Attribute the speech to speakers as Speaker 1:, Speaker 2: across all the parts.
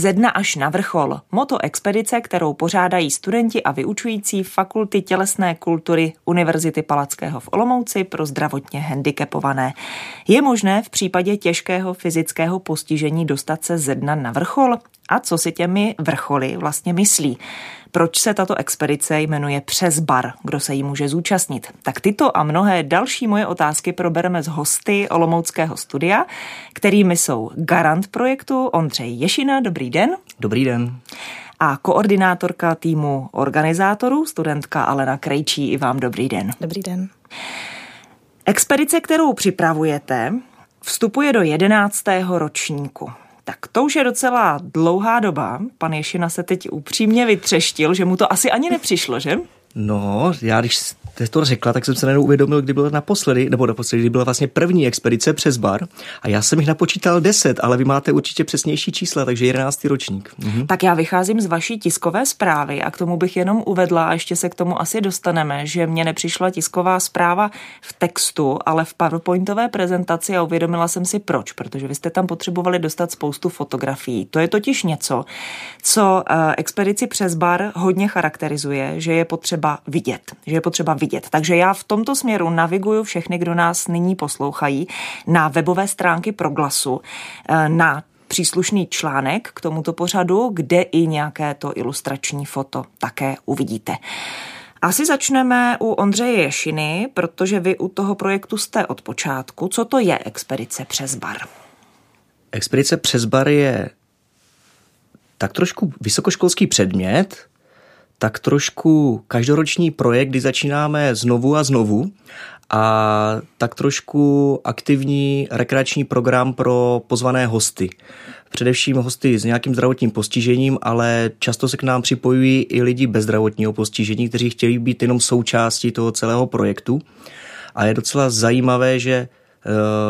Speaker 1: Ze dna až na vrchol. Moto expedice, kterou pořádají studenti a vyučující Fakulty tělesné kultury Univerzity Palackého v Olomouci pro zdravotně handicapované. Je možné v případě těžkého fyzického postižení dostat se ze dna na vrchol? A co si těmi vrcholy vlastně myslí? Proč se tato expedice jmenuje Přes bar? Kdo se jí může zúčastnit? Tak tyto a mnohé další moje otázky probereme s hosty Olomouckého studia, kterými jsou garant projektu Ondřej Ješina. Dobrý den.
Speaker 2: Dobrý den.
Speaker 1: A koordinátorka týmu organizátorů, studentka Alena Krejčí. I vám dobrý den.
Speaker 3: Dobrý den.
Speaker 1: Expedice, kterou připravujete, vstupuje do jedenáctého ročníku. Tak to už je docela dlouhá doba. Pan Ješina se teď upřímně vytřeštil, že mu to asi ani nepřišlo, že?
Speaker 2: No, já když jste to řekla, tak jsem se najednou uvědomil, kdy byla naposledy, nebo naposledy, kdy byla vlastně první expedice přes bar a já jsem jich napočítal 10, ale vy máte určitě přesnější čísla, takže 11. ročník.
Speaker 1: Mhm. Tak já vycházím z vaší tiskové zprávy a k tomu bych jenom uvedla, a ještě se k tomu asi dostaneme, že mně nepřišla tisková zpráva v textu, ale v PowerPointové prezentaci a uvědomila jsem si proč, protože vy jste tam potřebovali dostat spoustu fotografií. To je totiž něco, co eh, expedici přes bar hodně charakterizuje, že je potřeba vidět, že je potřeba vidět. Takže já v tomto směru naviguju všechny, kdo nás nyní poslouchají, na webové stránky Proglasu, eh, na příslušný článek k tomuto pořadu, kde i nějaké to ilustrační foto také uvidíte. Asi začneme u Ondřeje Ješiny, protože vy u toho projektu jste od počátku. Co to je Expedice přes bar?
Speaker 2: Expedice přes bar je tak trošku vysokoškolský předmět, tak trošku každoroční projekt, kdy začínáme znovu a znovu a tak trošku aktivní rekreační program pro pozvané hosty. Především hosty s nějakým zdravotním postižením, ale často se k nám připojují i lidi bez zdravotního postižení, kteří chtějí být jenom součástí toho celého projektu. A je docela zajímavé, že e,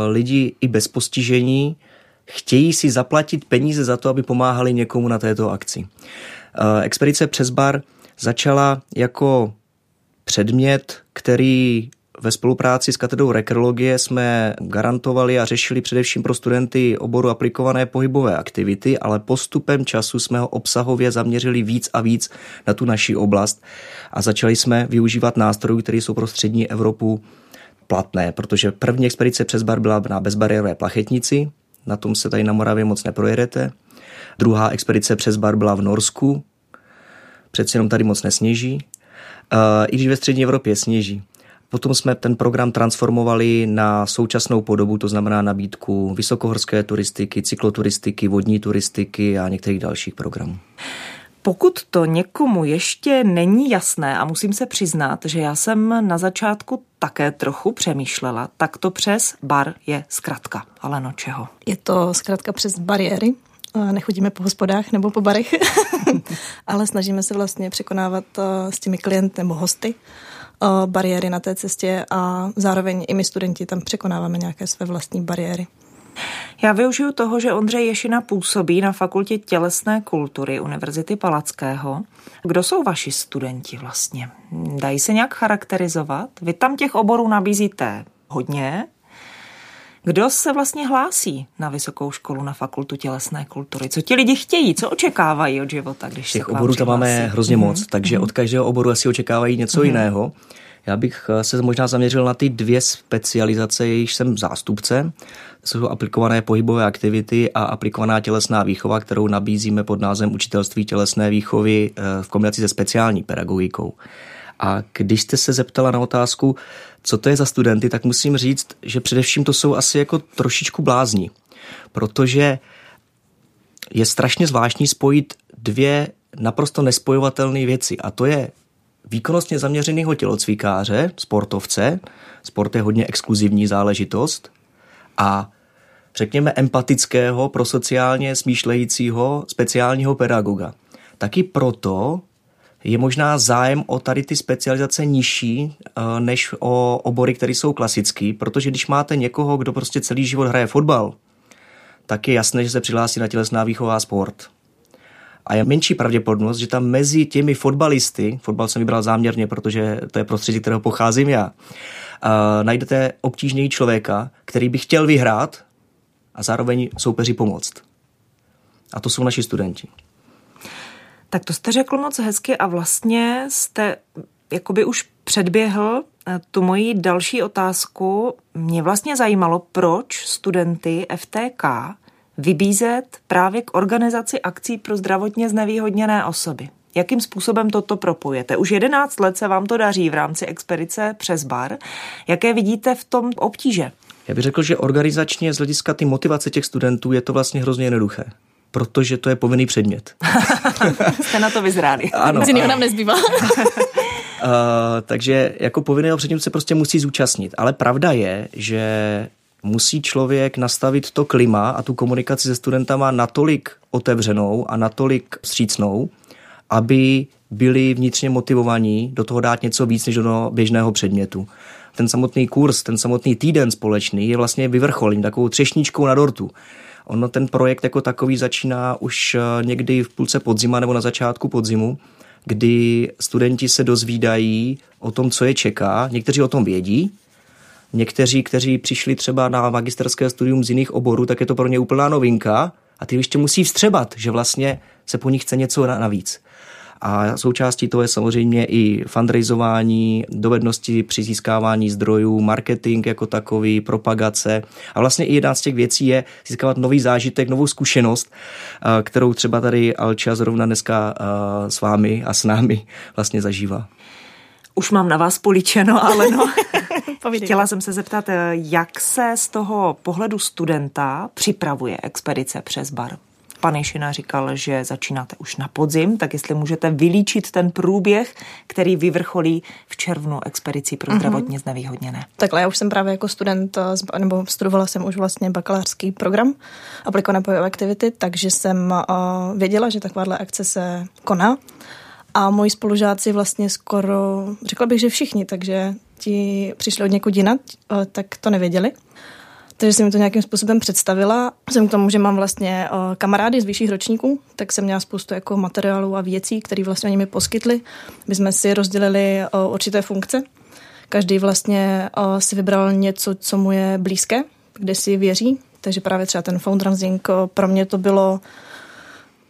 Speaker 2: lidi i bez postižení chtějí si zaplatit peníze za to, aby pomáhali někomu na této akci. E, expedice přes bar začala jako předmět, který ve spolupráci s katedrou rekrologie jsme garantovali a řešili především pro studenty oboru aplikované pohybové aktivity, ale postupem času jsme ho obsahově zaměřili víc a víc na tu naši oblast a začali jsme využívat nástrojů, které jsou pro střední Evropu platné, protože první expedice přes bar byla na bezbariérové plachetnici, na tom se tady na Moravě moc neprojedete. Druhá expedice přes bar byla v Norsku, přeci jenom tady moc nesněží, i když ve střední Evropě sněží. Potom jsme ten program transformovali na současnou podobu, to znamená nabídku vysokohorské turistiky, cykloturistiky, vodní turistiky a některých dalších programů.
Speaker 1: Pokud to někomu ještě není jasné a musím se přiznat, že já jsem na začátku také trochu přemýšlela, tak to přes bar je zkratka. Ale no čeho?
Speaker 3: Je to zkratka přes bariéry, nechodíme po hospodách nebo po barech, ale snažíme se vlastně překonávat eh, s těmi klienty nebo hosty eh, bariéry na té cestě a zároveň i my studenti tam překonáváme nějaké své vlastní bariéry.
Speaker 1: Já využiju toho, že Ondřej Ješina působí na Fakultě tělesné kultury Univerzity Palackého. Kdo jsou vaši studenti vlastně? Dají se nějak charakterizovat? Vy tam těch oborů nabízíte hodně, kdo se vlastně hlásí na vysokou školu, na fakultu tělesné kultury? Co ti lidi chtějí? Co očekávají od života, když
Speaker 2: Těch
Speaker 1: se
Speaker 2: oborů tam máme hrozně mm-hmm. moc, takže mm-hmm. od každého oboru asi očekávají něco mm-hmm. jiného. Já bych eh, se možná zaměřil na ty dvě specializace, jejichž jsem zástupce. Jsou aplikované pohybové aktivity a aplikovaná tělesná výchova, kterou nabízíme pod názvem učitelství tělesné výchovy eh, v kombinaci se speciální pedagogikou. A když jste se zeptala na otázku, co to je za studenty, tak musím říct, že především to jsou asi jako trošičku blázní, protože je strašně zvláštní spojit dvě naprosto nespojovatelné věci a to je výkonnostně zaměřeného tělocvikáře, sportovce, sport je hodně exkluzivní záležitost a řekněme empatického, prosociálně smýšlejícího speciálního pedagoga. Taky proto, je možná zájem o tady ty specializace nižší eh, než o obory, které jsou klasické, protože když máte někoho, kdo prostě celý život hraje fotbal, tak je jasné, že se přihlásí na tělesná výchová sport. A je menší pravděpodobnost, že tam mezi těmi fotbalisty, fotbal jsem vybral záměrně, protože to je prostředí, kterého pocházím já, uh, najdete obtížněji člověka, který by chtěl vyhrát a zároveň soupeři pomoct. A to jsou naši studenti.
Speaker 1: Tak to jste řekl moc hezky a vlastně jste jakoby už předběhl eh, tu moji další otázku. Mě vlastně zajímalo, proč studenty FTK vybízet právě k organizaci akcí pro zdravotně znevýhodněné osoby. Jakým způsobem toto propojete? Už 11 let se vám to daří v rámci expedice přes bar. Jaké vidíte v tom obtíže?
Speaker 2: Já bych řekl, že organizačně z hlediska ty motivace těch studentů je to vlastně hrozně jednoduché protože to je povinný předmět.
Speaker 1: Jste na to vyzráli.
Speaker 3: Ano. Z nám nezbývá. uh,
Speaker 2: takže jako povinného předmětu se prostě musí zúčastnit. Ale pravda je, že musí člověk nastavit to klima a tu komunikaci se studentama natolik otevřenou a natolik střícnou, aby byli vnitřně motivovaní do toho dát něco víc než do běžného předmětu. Ten samotný kurz, ten samotný týden společný je vlastně vyvrcholení, takovou třešničkou na dortu. Ono ten projekt jako takový začíná už eh, někdy v půlce podzima nebo na začátku podzimu, kdy studenti se dozvídají o tom, co je čeká. Někteří o tom vědí, někteří, kteří přišli třeba na magisterské studium z jiných oborů, tak je to pro ně úplná novinka a ty ještě musí vstřebat, že vlastně se po nich chce něco navíc. A součástí toho je samozřejmě i fundraizování, dovednosti při získávání zdrojů, marketing jako takový, propagace. A vlastně i jedna z těch věcí je získávat nový zážitek, novou zkušenost, eh, kterou třeba tady Alča zrovna dneska eh, s vámi a s námi vlastně zažívá.
Speaker 1: Už mám na vás políčeno, ale no. Chtěla jsem se zeptat, eh, jak se z toho pohledu studenta připravuje expedice přes bar? Pan Ješina říkal, že začínáte už na podzim, tak jestli můžete vylíčit ten průběh, který vyvrcholí v červnu expedici pro mhm. zdravotně mm-hmm. znevýhodněné.
Speaker 3: Takhle, já už jsem právě jako student, eh, nebo studovala jsem už vlastně bakalářský program aplikované bojové aktivity, takže jsem uh, věděla, že takováhle akce se koná. A moji spolužáci vlastně skoro, řekla bych, že všichni, takže ti přišli od někud jinat, uh, tak to nevěděli. Takže jsem mi to nějakým způsobem představila. Jsem k tomu, že mám vlastně uh, kamarády z vyšších ročníků, tak jsem měla spoustu jako materiálů a věcí, které vlastně oni mi poskytli. My jsme si rozdělili uh, určité funkce. Každý vlastně uh, si vybral něco, co mu je blízké, kde si věří. Takže právě třeba ten fundraising pro mě to bylo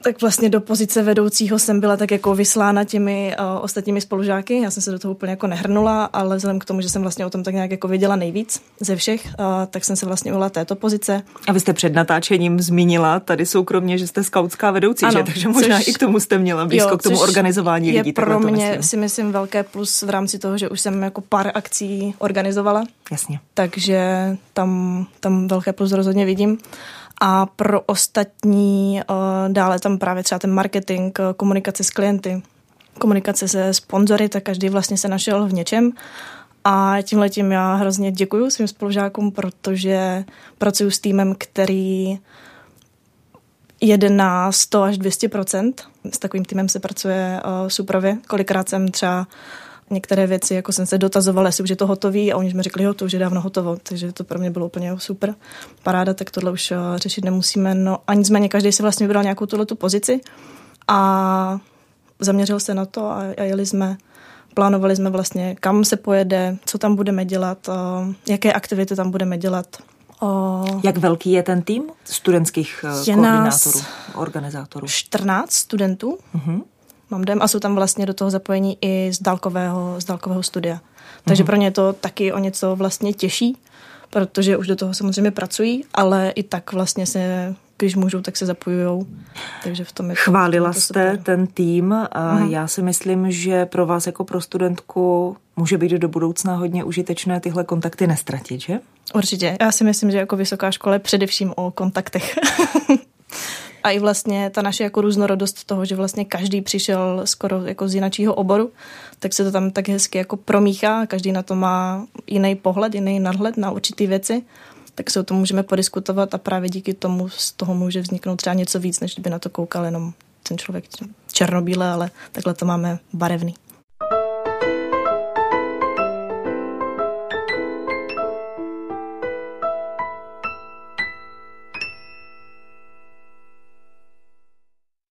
Speaker 3: tak vlastně do pozice vedoucího jsem byla tak jako vyslána těmi uh, ostatními spolužáky. Já jsem se do toho úplně jako nehrnula, ale vzhledem k tomu, že jsem vlastně o tom tak nějak jako věděla nejvíc ze všech, uh, tak jsem se vlastně uvala této pozice.
Speaker 1: A vy jste před natáčením zmínila tady soukromně, že jste skautská vedoucí, ano, že? takže možná což, i k tomu jste měla blízko, jo, k tomu organizování
Speaker 3: je
Speaker 1: lidí.
Speaker 3: pro mě myslím. si myslím velké plus v rámci toho, že už jsem jako pár akcí organizovala.
Speaker 1: Jasně.
Speaker 3: Takže tam, tam velké plus rozhodně vidím. A pro ostatní eh, dále tam právě třeba ten marketing, eh, komunikace s klienty, komunikace se sponzory, tak každý vlastně se našel v něčem. A tím letím já hrozně děkuji svým spolužákům, protože pracuji s týmem, který jede na 100 až 200% S takovým týmem se pracuje uh, suprově. Kolikrát jsem třeba některé věci, jako jsem se dotazovala, jestli už je to hotový a oni mi řekli, jo, to už je dávno hotovo, takže to pro mě bylo úplně super paráda, tak tohle už uh, řešit nemusíme. No a nicméně každý si vlastně vybral nějakou tuhle tu pozici a zaměřil se na to a, a jeli jsme plánovali jsme vlastně, kam se pojede, co tam budeme dělat, uh, jaké aktivity tam budeme dělat.
Speaker 1: Jak velký je ten tým studentských uh, je koordinátorů, organizátorů?
Speaker 3: 14 studentů. Uh-huh mám dojem, a jsou tam vlastně do toho zapojení i z dálkového, z dálkového studia. Takže mm-hmm. pro ně je to taky o něco vlastně těžší, protože už do toho samozřejmě pracují, ale i tak vlastně se když můžou, tak se zapojujou. Takže v tom je
Speaker 1: Chválila to jste super. ten tým a Aha. já si myslím, že pro vás jako pro studentku může být do budoucna hodně užitečné tyhle kontakty nestratit, že?
Speaker 3: Určitě. Já si myslím, že jako vysoká škola je především o kontaktech. a i vlastně ta naše jako různorodost toho, že vlastně každý přišel skoro jako z jinačího oboru, tak se to tam tak hezky jako promíchá, každý na to má jiný pohled, jiný nadhled na určitý věci, tak se o tom můžeme podiskutovat a právě díky tomu z toho může vzniknout třeba něco víc, než kdyby na to koukal jenom ten člověk černobíle, ale takhle to máme barevný.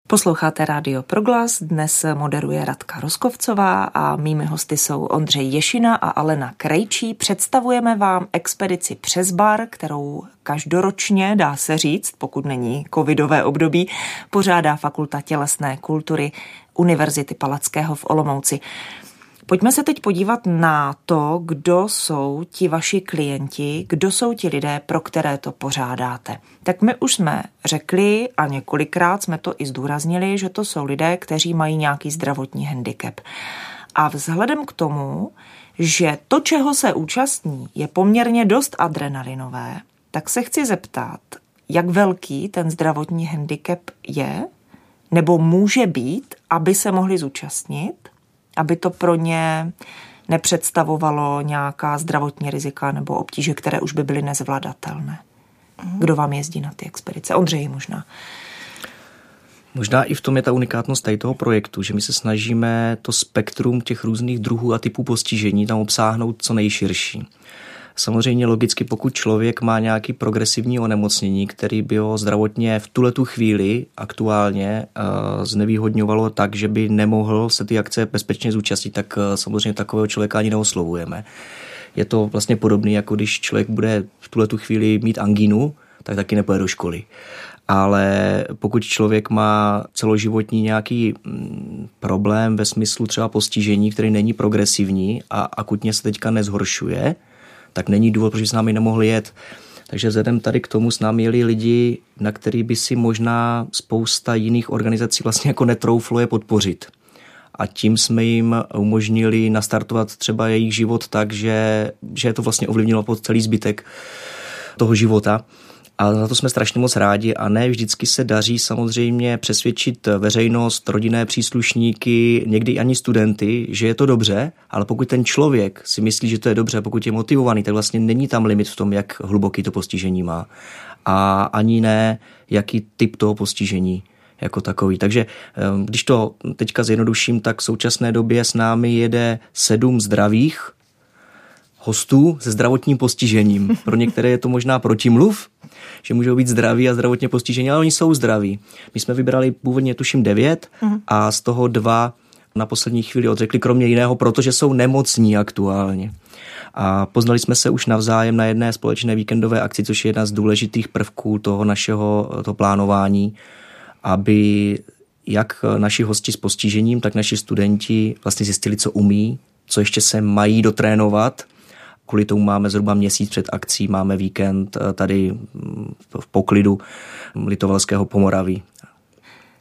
Speaker 1: Posloucháte Rádio Proglas, dnes moderuje Radka Roskovcová a mými hosty jsou Ondřej Ješina a Alena Krejčí. Představujeme vám expedici přes bar, kterou každoročně, dá se říct, pokud není covidové období, pořádá Fakulta tělesné kultury Univerzity Palackého v Olomouci. Pojďme se teď podívat na to, kdo jsou ti vaši klienti, kdo jsou ti lidé, pro které to pořádáte. Tak my už jsme řekli a několikrát jsme to i zdůraznili, že to jsou lidé, kteří mají nějaký zdravotní handicap. A vzhledem k tomu, že to, čeho se účastní, je poměrně dost adrenalinové, tak se chci zeptat, jak velký ten zdravotní handicap je, nebo může být, aby se mohli zúčastnit aby to pro ně nepředstavovalo nějaká zdravotní rizika nebo obtíže, které už by byly nezvladatelné. Kdo vám jezdí na ty expedice? Ondřej možná.
Speaker 2: Možná i v tom je ta unikátnost tady toho projektu, že my se snažíme to spektrum těch různých druhů a typů postižení tam obsáhnout co nejširší. Samozřejmě logicky, pokud člověk má nějaký progresivní onemocnění, který by ho zdravotně v tuhle tu chvíli aktuálně uh, znevýhodňovalo tak, že by nemohl se ty akce bezpečně zúčastnit, tak uh, samozřejmě takového člověka ani neoslovujeme. Je to vlastně podobné, jako když člověk bude v tuhle tu chvíli mít angínu, tak taky nepojede do školy. Ale pokud člověk má celoživotní nějaký mm, problém ve smyslu třeba postižení, který není progresivní a akutně se teďka nezhoršuje, tak není důvod, proč s námi nemohli jet. Takže vzhledem tady k tomu s námi jeli lidi, na který by si možná spousta jiných organizací vlastně jako netrouflo je podpořit. A tím jsme jim umožnili nastartovat třeba jejich život tak, že, že to vlastně ovlivnilo pod celý zbytek toho života. A za to jsme strašně moc rádi a ne vždycky se daří samozřejmě přesvědčit veřejnost, rodinné příslušníky, někdy ani studenty, že je to dobře, ale pokud ten člověk si myslí, že to je dobře, pokud je motivovaný, tak vlastně není tam limit v tom, jak hluboký to postižení má. A ani ne, jaký typ toho postižení jako takový. Takže ehm, když to teďka zjednoduším, tak v současné době s námi jede sedm zdravých hostů se zdravotním postižením. Pro některé je to možná protimluv, že můžou být zdraví a zdravotně postižení, ale oni jsou zdraví. My jsme vybrali původně tuším devět uh-huh. a z toho dva na poslední chvíli odřekli kromě jiného, protože jsou nemocní aktuálně. A poznali jsme se už navzájem na jedné společné víkendové akci, což je jedna z důležitých prvků toho našeho toho plánování, aby jak naši hosti s postižením, tak naši studenti vlastně zjistili, co umí, co ještě se mají dotrénovat – Kvůli tomu máme zhruba měsíc před akcí, máme víkend eh, tady mm, v poklidu Litovalského Pomoraví.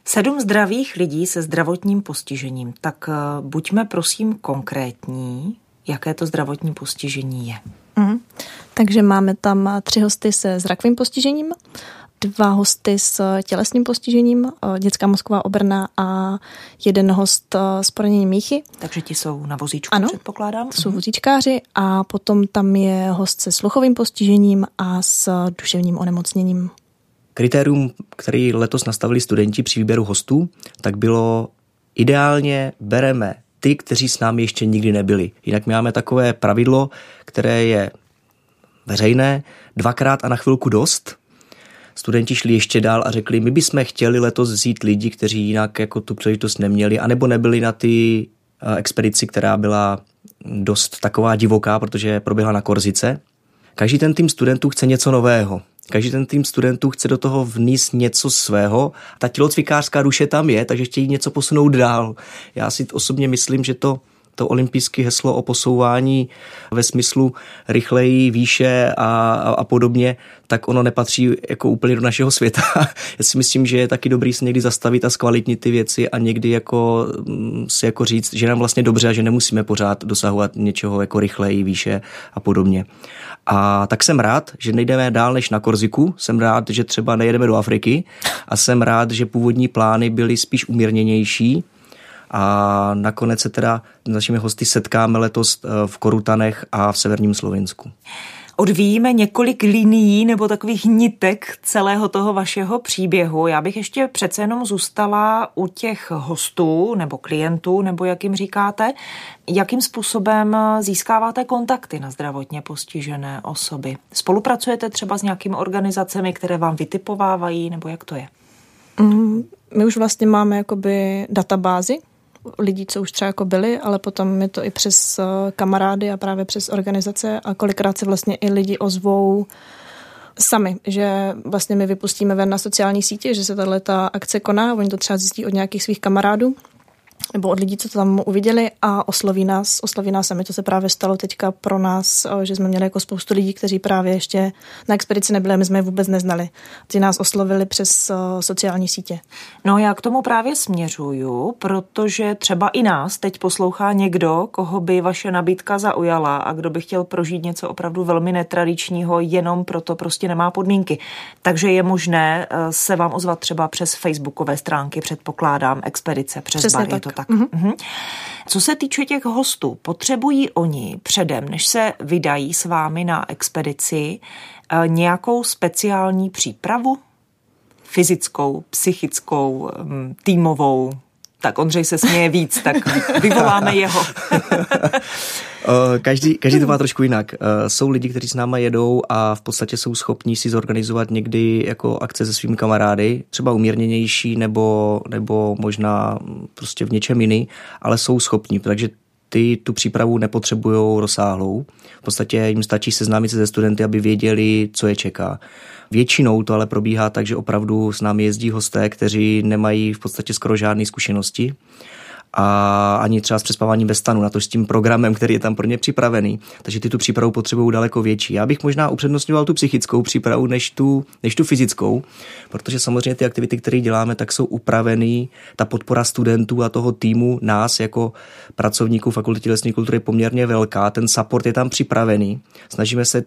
Speaker 1: Sedm zdravých lidí se zdravotním postižením. Tak eh, buďme prosím konkrétní, jaké to zdravotní postižení je. Mm.
Speaker 3: Takže máme tam tři hosty se zrakovým postižením, dva hosty s tělesným postižením, eh, dětská mozková obrna a jeden host eh, s poraněním míchy.
Speaker 1: Takže ti jsou na vozíčku,
Speaker 3: ano,
Speaker 1: předpokládám?
Speaker 3: jsou mhm. vozíčkáři a potom tam je host se sluchovým postižením a s duševním onemocněním.
Speaker 2: Kritérium, který letos nastavili studenti při výběru hostů, tak bylo ideálně bereme ty, kteří s námi ještě nikdy nebyli. Jinak my máme takové pravidlo, které je veřejné, dvakrát a na chvilku dost, studenti šli ještě dál a řekli, my bychom chtěli letos vzít lidi, kteří jinak jako tu příležitost neměli, anebo nebyli na ty eh, expedici, která byla dost taková divoká, protože proběhla na Korzice. Každý ten tým studentů chce něco nového. Každý ten tým studentů chce do toho vníst něco svého. Ta tělocvikářská duše tam je, takže chtějí něco posunout dál. Já si osobně myslím, že to to olympijské heslo o posouvání ve smyslu rychleji, výše a, a, a podobně, tak ono nepatří jako úplně do našeho světa. Já si myslím, že je taky dobrý se někdy zastavit a zkvalitnit ty věci a někdy jako mm, si jako říct, že nám vlastně dobře a že nemusíme pořád dosahovat něčeho jako rychleji, výše a podobně. A tak jsem rád, že nejdeme dál než na Korziku, jsem rád, že třeba nejedeme do Afriky a jsem rád, že původní plány byly spíš umírněnější, a nakonec se teda s našimi hosty setkáme letos eh, v Korutanech a v severním Slovensku.
Speaker 1: Odvíjíme několik linií nebo takových nitek celého toho vašeho příběhu. Já bych ještě přece jenom zůstala u těch hostů nebo klientů, nebo jak jim říkáte. Jakým způsobem získáváte kontakty na zdravotně postižené osoby? Spolupracujete třeba s nějakými organizacemi, které vám vytipovávají, nebo jak to je?
Speaker 3: Mm, my už vlastně máme jakoby databázi lidí, co už třeba jako byli, ale potom je to i přes eh, kamarády a právě přes organizace a kolikrát se vlastně i lidi ozvou sami, že vlastně my vypustíme ven na sociální sítě, že se tato akce koná, oni to třeba zjistí od nějakých svých kamarádů nebo od lidí, co to tam uviděli a osloví nás, osloví nás sami. To se právě stalo teďka pro nás, že jsme měli jako spoustu lidí, kteří právě ještě na expedici nebyli, my jsme je vůbec neznali. Ty nás oslovili přes sociální sítě.
Speaker 1: No já k tomu právě směřuju, protože třeba i nás teď poslouchá někdo, koho by vaše nabídka zaujala a kdo by chtěl prožít něco opravdu velmi netradičního, jenom proto prostě nemá podmínky. Takže je možné e, se vám ozvat třeba přes facebookové stránky, předpokládám, expedice přes Přesně bar, tak. je to tak. Mm-hmm. Co se týče těch hostů, potřebují oni předem, než se vydají s vámi na expedici, eh, nějakou speciální přípravu? Fyzickou, psychickou, mm, týmovou? Tak Ondřej se směje víc, tak vyvoláme jeho.
Speaker 2: Eh, každý, každý to má trošku jinak. Eh, jsou lidi, kteří s náma jedou a v podstatě jsou schopní si zorganizovat někdy jako akce se svými kamarády, třeba umírněnější nebo, nebo možná prostě v něčem jiný, ale jsou schopní, takže ty tu přípravu nepotřebují rozsáhlou. V podstatě jim stačí seznámit se ze studenty, aby věděli, co je čeká. Většinou to ale probíhá tak, že opravdu s námi jezdí hosté, kteří nemají v podstatě skoro žádné zkušenosti a ani třeba s přespáváním bez stanu, na to s tím programem, který je tam pro ně připravený. Takže ty tu přípravu potřebují daleko větší. Já bych možná upřednostňoval tu psychickou přípravu než tu, než tu fyzickou, protože samozřejmě ty aktivity, které děláme, tak jsou upravený. Ta podpora studentů a toho týmu, nás jako pracovníků fakulty tělesné kultury je poměrně velká. Ten support je tam připravený. Snažíme se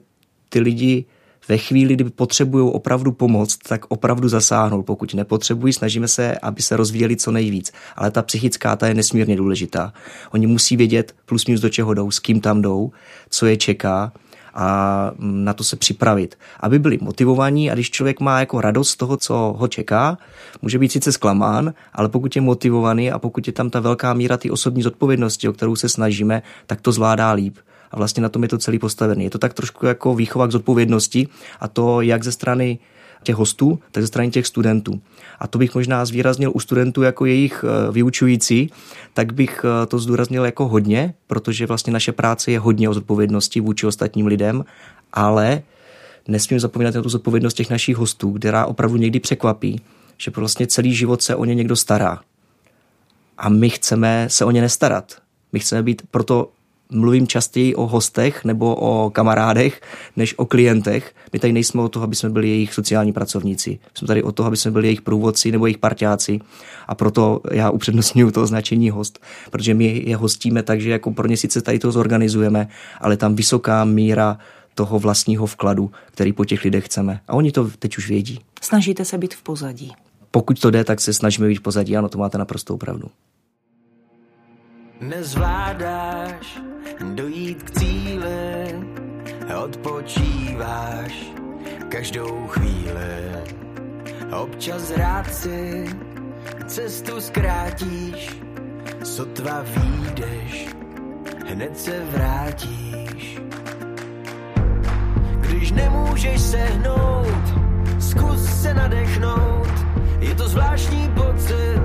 Speaker 2: ty lidi ve chvíli, kdy potřebují opravdu pomoc, tak opravdu zasáhnout. Pokud nepotřebují, snažíme se, aby se rozvíjeli co nejvíc. Ale ta psychická, ta je nesmírně důležitá. Oni musí vědět plus minus do čeho jdou, s kým tam jdou, co je čeká a na to se připravit, aby byli motivovaní a když člověk má jako radost z toho, co ho čeká, může být sice zklamán, ale pokud je motivovaný a pokud je tam ta velká míra ty osobní zodpovědnosti, o kterou se snažíme, tak to zvládá líp a vlastně na tom je to celý postavený. Je to tak trošku jako výchova k zodpovědnosti a to jak ze strany těch hostů, tak ze strany těch studentů. A to bych možná zvýraznil u studentů jako jejich eh, vyučující, tak bych eh, to zdůraznil jako hodně, protože vlastně naše práce je hodně o zodpovědnosti vůči ostatním lidem, ale nesmím zapomínat na tu zodpovědnost těch našich hostů, která opravdu někdy překvapí, že vlastně celý život se o ně někdo stará. A my chceme se o ně nestarat. My chceme být proto mluvím častěji o hostech nebo o kamarádech, než o klientech. My tady nejsme o toho, aby jsme byli jejich sociální pracovníci. Jsme tady o toho, aby jsme byli jejich průvodci nebo jejich parťáci. A proto já upřednostňuji to označení host, protože my je hostíme tak, že jako pro ně sice tady to zorganizujeme, ale tam vysoká míra toho vlastního vkladu, který po těch lidech chceme. A oni to teď už vědí.
Speaker 1: Snažíte se být v pozadí.
Speaker 2: Pokud to jde, tak se snažíme být v pozadí. Ano, to máte naprostou pravdu.
Speaker 4: Nezvládáš dojít k cíli, odpočíváš každou chvíli. Občas rád si cestu zkrátíš, sotva výjdeš, hned se vrátíš. Když nemůžeš sehnout, zkus se nadechnout, je to zvláštní pocit,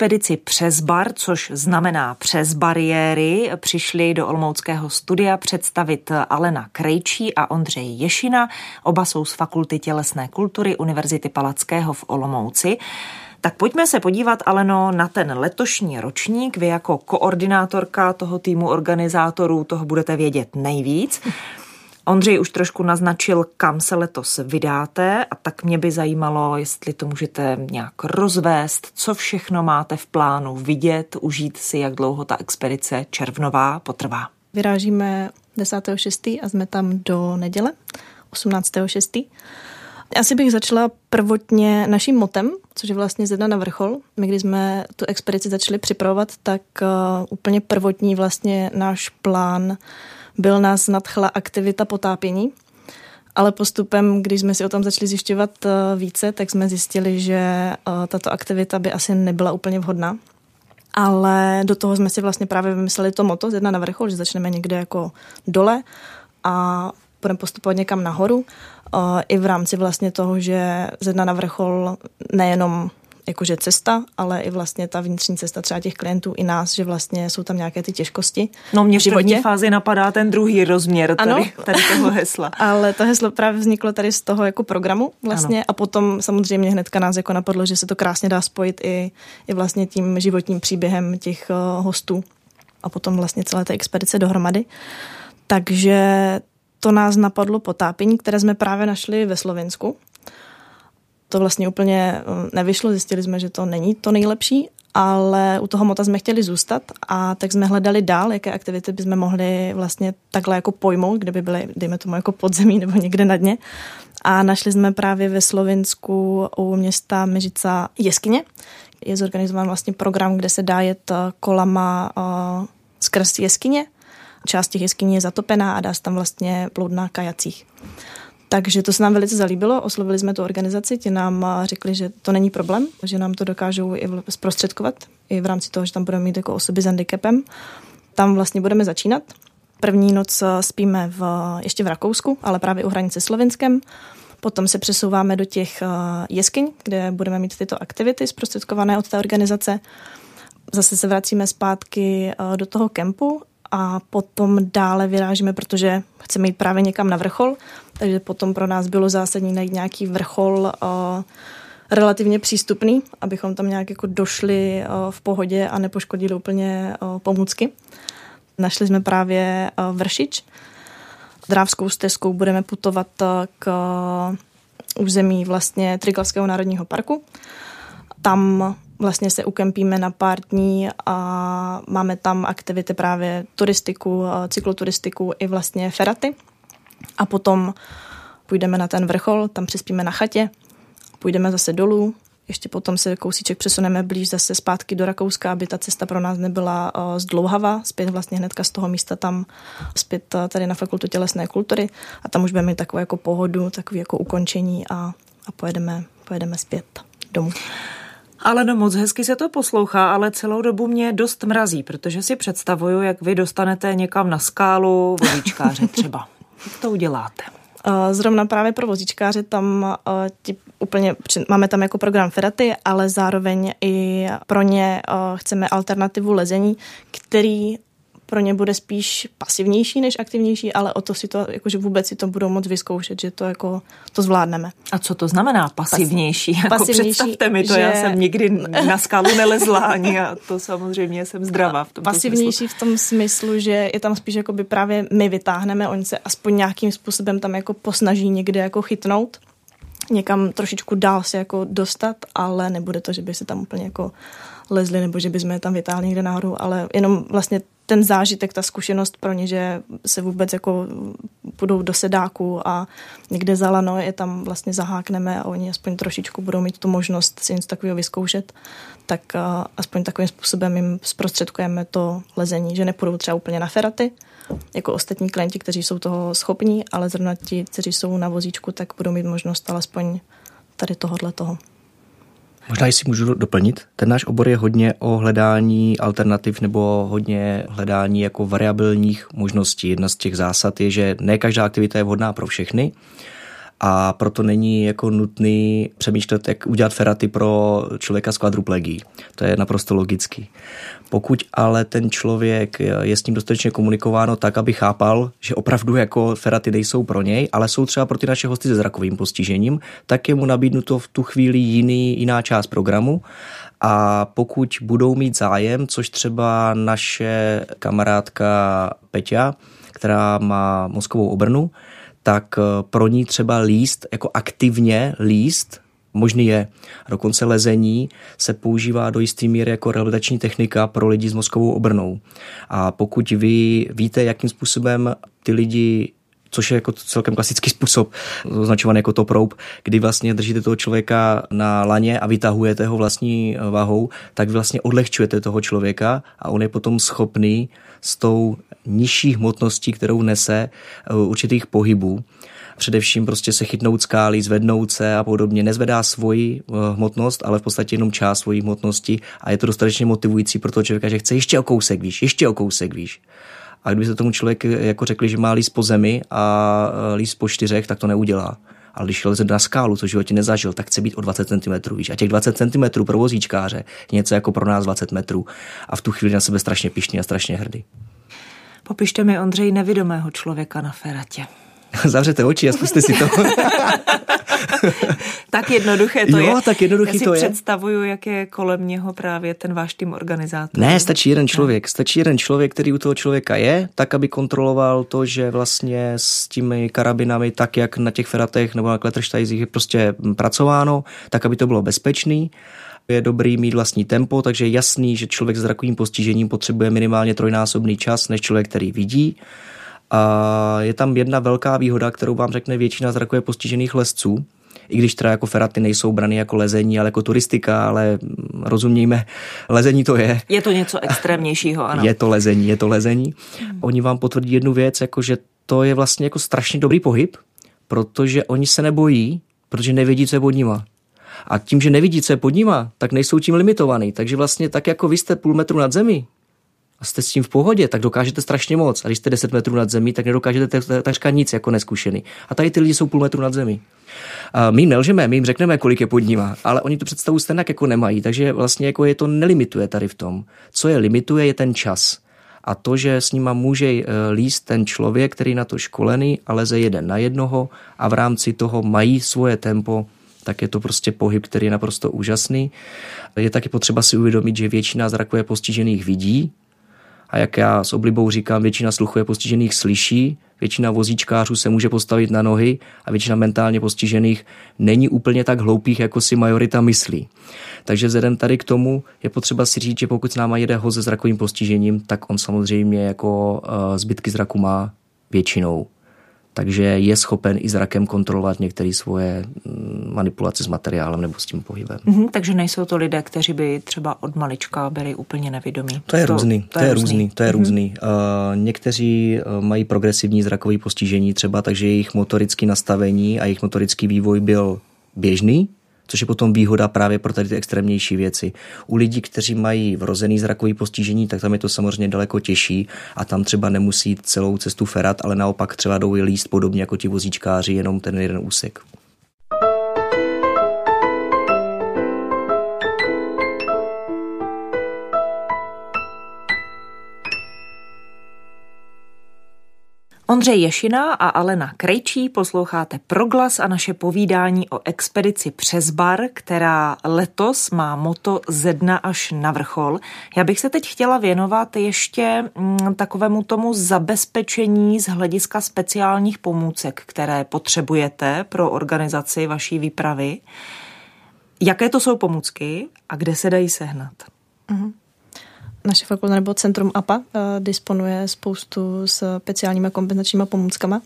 Speaker 1: Expedici přes bar, což znamená přes bariéry, přišli do Olmouckého studia představit Alena Krejčí a Ondřej Ješina. Oba jsou z Fakulty tělesné kultury Univerzity Palackého v Olomouci. Tak pojďme se podívat, Aleno, na ten letošní ročník. Vy jako koordinátorka toho týmu organizátorů toho budete vědět nejvíc. Ondřej už trošku naznačil, kam se letos vydáte a tak mě by zajímalo, jestli to můžete nějak rozvést, co všechno máte v plánu vidět, užít si, jak dlouho ta expedice červnová potrvá.
Speaker 3: Vyrážíme 10.6. a jsme tam do neděle 18.6. Asi bych začala prvotně naším motem, což je vlastně zjedna na vrchol. My, když jsme tu expedici začali připravovat, tak uh, úplně prvotní vlastně náš plán byl nás nadchla aktivita potápění. Ale postupem, když jsme si o tom začali zjišťovat uh, více, tak jsme zjistili, že uh, tato aktivita by asi nebyla úplně vhodná. Ale do toho jsme si vlastně právě vymysleli to moto z jedna na vrchol, že začneme někde jako dole a budeme postupovat někam nahoru. Uh, I v rámci vlastně toho, že z jedna na vrchol nejenom jakože cesta, ale i vlastně ta vnitřní cesta třeba těch klientů i nás, že vlastně jsou tam nějaké ty těžkosti.
Speaker 1: No mě v
Speaker 3: životě.
Speaker 1: fázi napadá ten druhý rozměr tady,
Speaker 3: Ano.
Speaker 1: tady toho hesla.
Speaker 3: Ale to heslo právě vzniklo tady z toho jako programu vlastně ano. a potom samozřejmě hnedka nás jako napadlo, že se to krásně dá spojit i, i vlastně tím životním příběhem těch uh, hostů a potom vlastně celé té expedice dohromady. Takže to nás napadlo potápění, které jsme právě našli ve Slovensku. To vlastně úplně eh, nevyšlo, zjistili jsme, že to není to nejlepší, ale u toho mota jsme chtěli zůstat a tak jsme hledali dál, jaké aktivity bychom mohli vlastně takhle jako pojmout, kde by byly, dejme tomu, jako podzemí nebo někde na dně. A našli jsme právě ve Slovensku u města Mežica jeskyně. Je zorganizován vlastně program, kde se dá jet eh, kolama uh, skrz jeskyně. Část těch jeskyní je zatopená a dá se tam vlastně plout na kajacích. Takže to se nám velice zalíbilo, oslovili jsme tu organizaci, ti nám řekli, že to není problém, že nám to dokážou i zprostředkovat, i v rámci toho, že tam budeme mít jako osoby s handicapem. Tam vlastně budeme začínat. První noc spíme v, ještě v Rakousku, ale právě u hranice Slovenskem. Potom se přesouváme do těch jeskyň, kde budeme mít tyto aktivity zprostředkované od té organizace. Zase se vracíme zpátky do toho kempu a potom dále vyrážíme, protože chceme jít právě někam na vrchol, takže potom pro nás bylo zásadní najít nějaký vrchol uh, relativně přístupný, abychom tam nějak jako došli uh, v pohodě a nepoškodili úplně uh, pomůcky. Našli jsme právě uh, Vršič. Drávskou stezkou budeme putovat k území vlastně Triglavského národního parku. Tam vlastně se ukempíme na pár dní a máme tam aktivity právě turistiku, cykloturistiku i vlastně feraty. A potom půjdeme na ten vrchol, tam přispíme na chatě, půjdeme zase dolů, ještě potom se kousíček přesuneme blíž zase zpátky do Rakouska, aby ta cesta pro nás nebyla uh, zdlouhavá, zpět vlastně hnedka z toho místa tam zpět uh, tady na fakultu tělesné kultury a tam už budeme mít takovou jako pohodu, takový jako ukončení a, a pojedeme, pojedeme zpět domů.
Speaker 1: Ale no moc hezky se to poslouchá, ale celou dobu mě dost mrazí, protože si představuju, jak vy dostanete někam na skálu vozíčkáře třeba. Jak to uděláte?
Speaker 3: Zrovna právě pro vozíčkáře tam ti úplně, máme tam jako program Feraty, ale zároveň i pro ně chceme alternativu lezení, který pro ně bude spíš pasivnější než aktivnější, ale o to si to, jakože vůbec si to budou moc vyzkoušet, že to jako to zvládneme.
Speaker 1: A co to znamená pasivnější? Pas, jako
Speaker 3: pasivnější
Speaker 1: představte mi to,
Speaker 3: že...
Speaker 1: já jsem nikdy na skálu nelezla ani a to samozřejmě jsem zdravá v tom
Speaker 3: Pasivnější
Speaker 1: smyslu.
Speaker 3: v tom smyslu, že je tam spíš jako by právě my vytáhneme, oni se aspoň nějakým způsobem tam jako posnaží někde jako chytnout někam trošičku dál se jako dostat, ale nebude to, že by se tam úplně jako lezli nebo že by jsme je tam vytáhli někde nahoru, ale jenom vlastně ten zážitek, ta zkušenost pro ně, že se vůbec jako budou do sedáku a někde za lano je tam vlastně zahákneme a oni aspoň trošičku budou mít tu možnost si něco takového vyzkoušet, tak aspoň takovým způsobem jim zprostředkujeme to lezení, že nepůjdou třeba úplně na feraty, jako ostatní klienti, kteří jsou toho schopní, ale zrovna ti, kteří jsou na vozíčku, tak budou mít možnost alespoň tady tohohle toho.
Speaker 2: Možná, jestli můžu doplnit, ten náš obor je hodně o hledání alternativ nebo hodně hledání jako variabilních možností. Jedna z těch zásad je, že ne každá aktivita je vhodná pro všechny a proto není jako nutný přemýšlet, jak udělat feraty pro člověka s kvadruplegií. To je naprosto logický. Pokud ale ten člověk je s ním dostatečně komunikováno tak, aby chápal, že opravdu jako feraty nejsou pro něj, ale jsou třeba pro ty naše hosty se zrakovým postižením, tak je mu nabídnuto v tu chvíli jiný, jiná část programu a pokud budou mít zájem, což třeba naše kamarádka Peťa, která má mozkovou obrnu, tak eh, pro ní třeba líst, jako aktivně líst, možný je. Dokonce lezení se používá do jisté míry jako rehabilitační technika pro lidi s mozkovou obrnou. A pokud vy víte, jakým způsobem ty lidi což je jako celkem klasický způsob, označovaný jako top rope, kdy vlastně držíte toho člověka na laně a vytahujete ho vlastní váhou, tak vlastně odlehčujete toho člověka a on je potom schopný s tou nižší hmotností, kterou nese eh, určitých pohybů, především prostě se chytnout skály, zvednout se a podobně. Nezvedá svoji eh, hmotnost, ale v podstatě jenom část svojí hmotnosti a je to dostatečně motivující pro toho člověka, že chce ještě o kousek výš, ještě o kousek výš. A kdyby se tomu člověk eh, jako řekli, že má líst po zemi a líst po čtyřech, tak to neudělá. Ale když leze na skálu, co životě nezažil, tak chce být o 20 cm výš. A těch 20 cm pro vozíčkáře je něco jako pro nás 20 metrů. A v tu chvíli na sebe strašně pišný a strašně hrdý.
Speaker 1: Popište mi, Ondřej, nevidomého člověka na feratě.
Speaker 2: Zavřete oči a zkuste si to.
Speaker 1: tak jednoduché to
Speaker 2: jo,
Speaker 1: je.
Speaker 2: tak
Speaker 1: si
Speaker 2: to je.
Speaker 1: představuju, jak je kolem něho právě ten váš tým organizátor.
Speaker 2: Ne, stačí jeden člověk. Stačí jeden člověk, který u toho člověka je, tak, aby kontroloval to, že vlastně s těmi karabinami, tak jak na těch feratech nebo na kletterštajzích je prostě pracováno, tak, aby to bylo bezpečný je dobrý mít vlastní tempo, takže je jasný, že člověk s zrakovým postižením potřebuje minimálně trojnásobný čas než člověk, který vidí. A je tam jedna velká výhoda, kterou vám řekne většina zrakově postižených lesců, i když teda jako feraty nejsou brany jako lezení, ale jako turistika, ale rozumějme, lezení to je.
Speaker 1: Je to něco extrémnějšího, ano.
Speaker 2: Je to lezení, je to lezení. Oni vám potvrdí jednu věc, jako že to je vlastně jako strašně dobrý pohyb, protože oni se nebojí, protože nevědí, co je pod nima. A tím, že nevidí, co je pod nima, tak nejsou tím limitovaný. Takže vlastně tak, jako vy jste půl metru nad zemí, a jste s tím v pohodě, tak dokážete strašně moc. A když jste 10 metrů nad zemí, tak nedokážete takřka nic jako neskušený. A tady ty lidi jsou půl metru nad zemí. A my jim nelžeme, my jim řekneme, kolik je pod nima, ale oni tu představu stejně jako nemají, takže vlastně jako je to nelimituje tady v tom. Co je limituje, je ten čas. A to, že s nima může eh, líst ten člověk, který na to školený a leze jeden na jednoho a v rámci toho mají svoje tempo, tak je to prostě pohyb, který je naprosto úžasný. Je taky potřeba si uvědomit, že většina zrakově postižených vidí, a jak já s oblibou říkám, většina sluchově postižených slyší, většina vozíčkářů se může postavit na nohy a většina mentálně postižených není úplně tak hloupých, jako si majorita myslí. Takže vzhledem tady k tomu je potřeba si říct, že pokud s náma jede ho se zrakovým postižením, tak on samozřejmě jako eh, zbytky zraku má většinou takže je schopen i zrakem kontrolovat některé svoje mm, manipulace s materiálem nebo s tím pohybem.
Speaker 1: Mm-hmm, takže nejsou to lidé, kteří by třeba od malička byli úplně nevědomí.
Speaker 2: To je to, různý, to, to je různý, to je mm-hmm. různý. Uh, někteří uh, mají progresivní zrakové postižení třeba, takže jejich motorické nastavení a jejich motorický vývoj byl běžný, což je potom výhoda právě pro tady ty extrémnější věci. U lidí, kteří mají vrozený zrakový postižení, tak tam je to samozřejmě daleko těžší a tam třeba nemusí celou cestu ferat, ale naopak třeba jdou líst podobně jako ti vozíčkáři, jenom ten jeden úsek.
Speaker 1: Ondřej Ješina a Alena Krejčí posloucháte Proglas a naše povídání o expedici přes bar, která letos má moto ze dna až na vrchol. Já bych se teď chtěla věnovat ještě mm, takovému tomu zabezpečení z hlediska speciálních pomůcek, které potřebujete pro organizaci vaší výpravy. Jaké to jsou pomůcky a kde se dají sehnat?
Speaker 3: Mm-hmm. Naše fakulta nebo Centrum APA uh, disponuje spoustu s speciálníma kompenzačníma pomůckama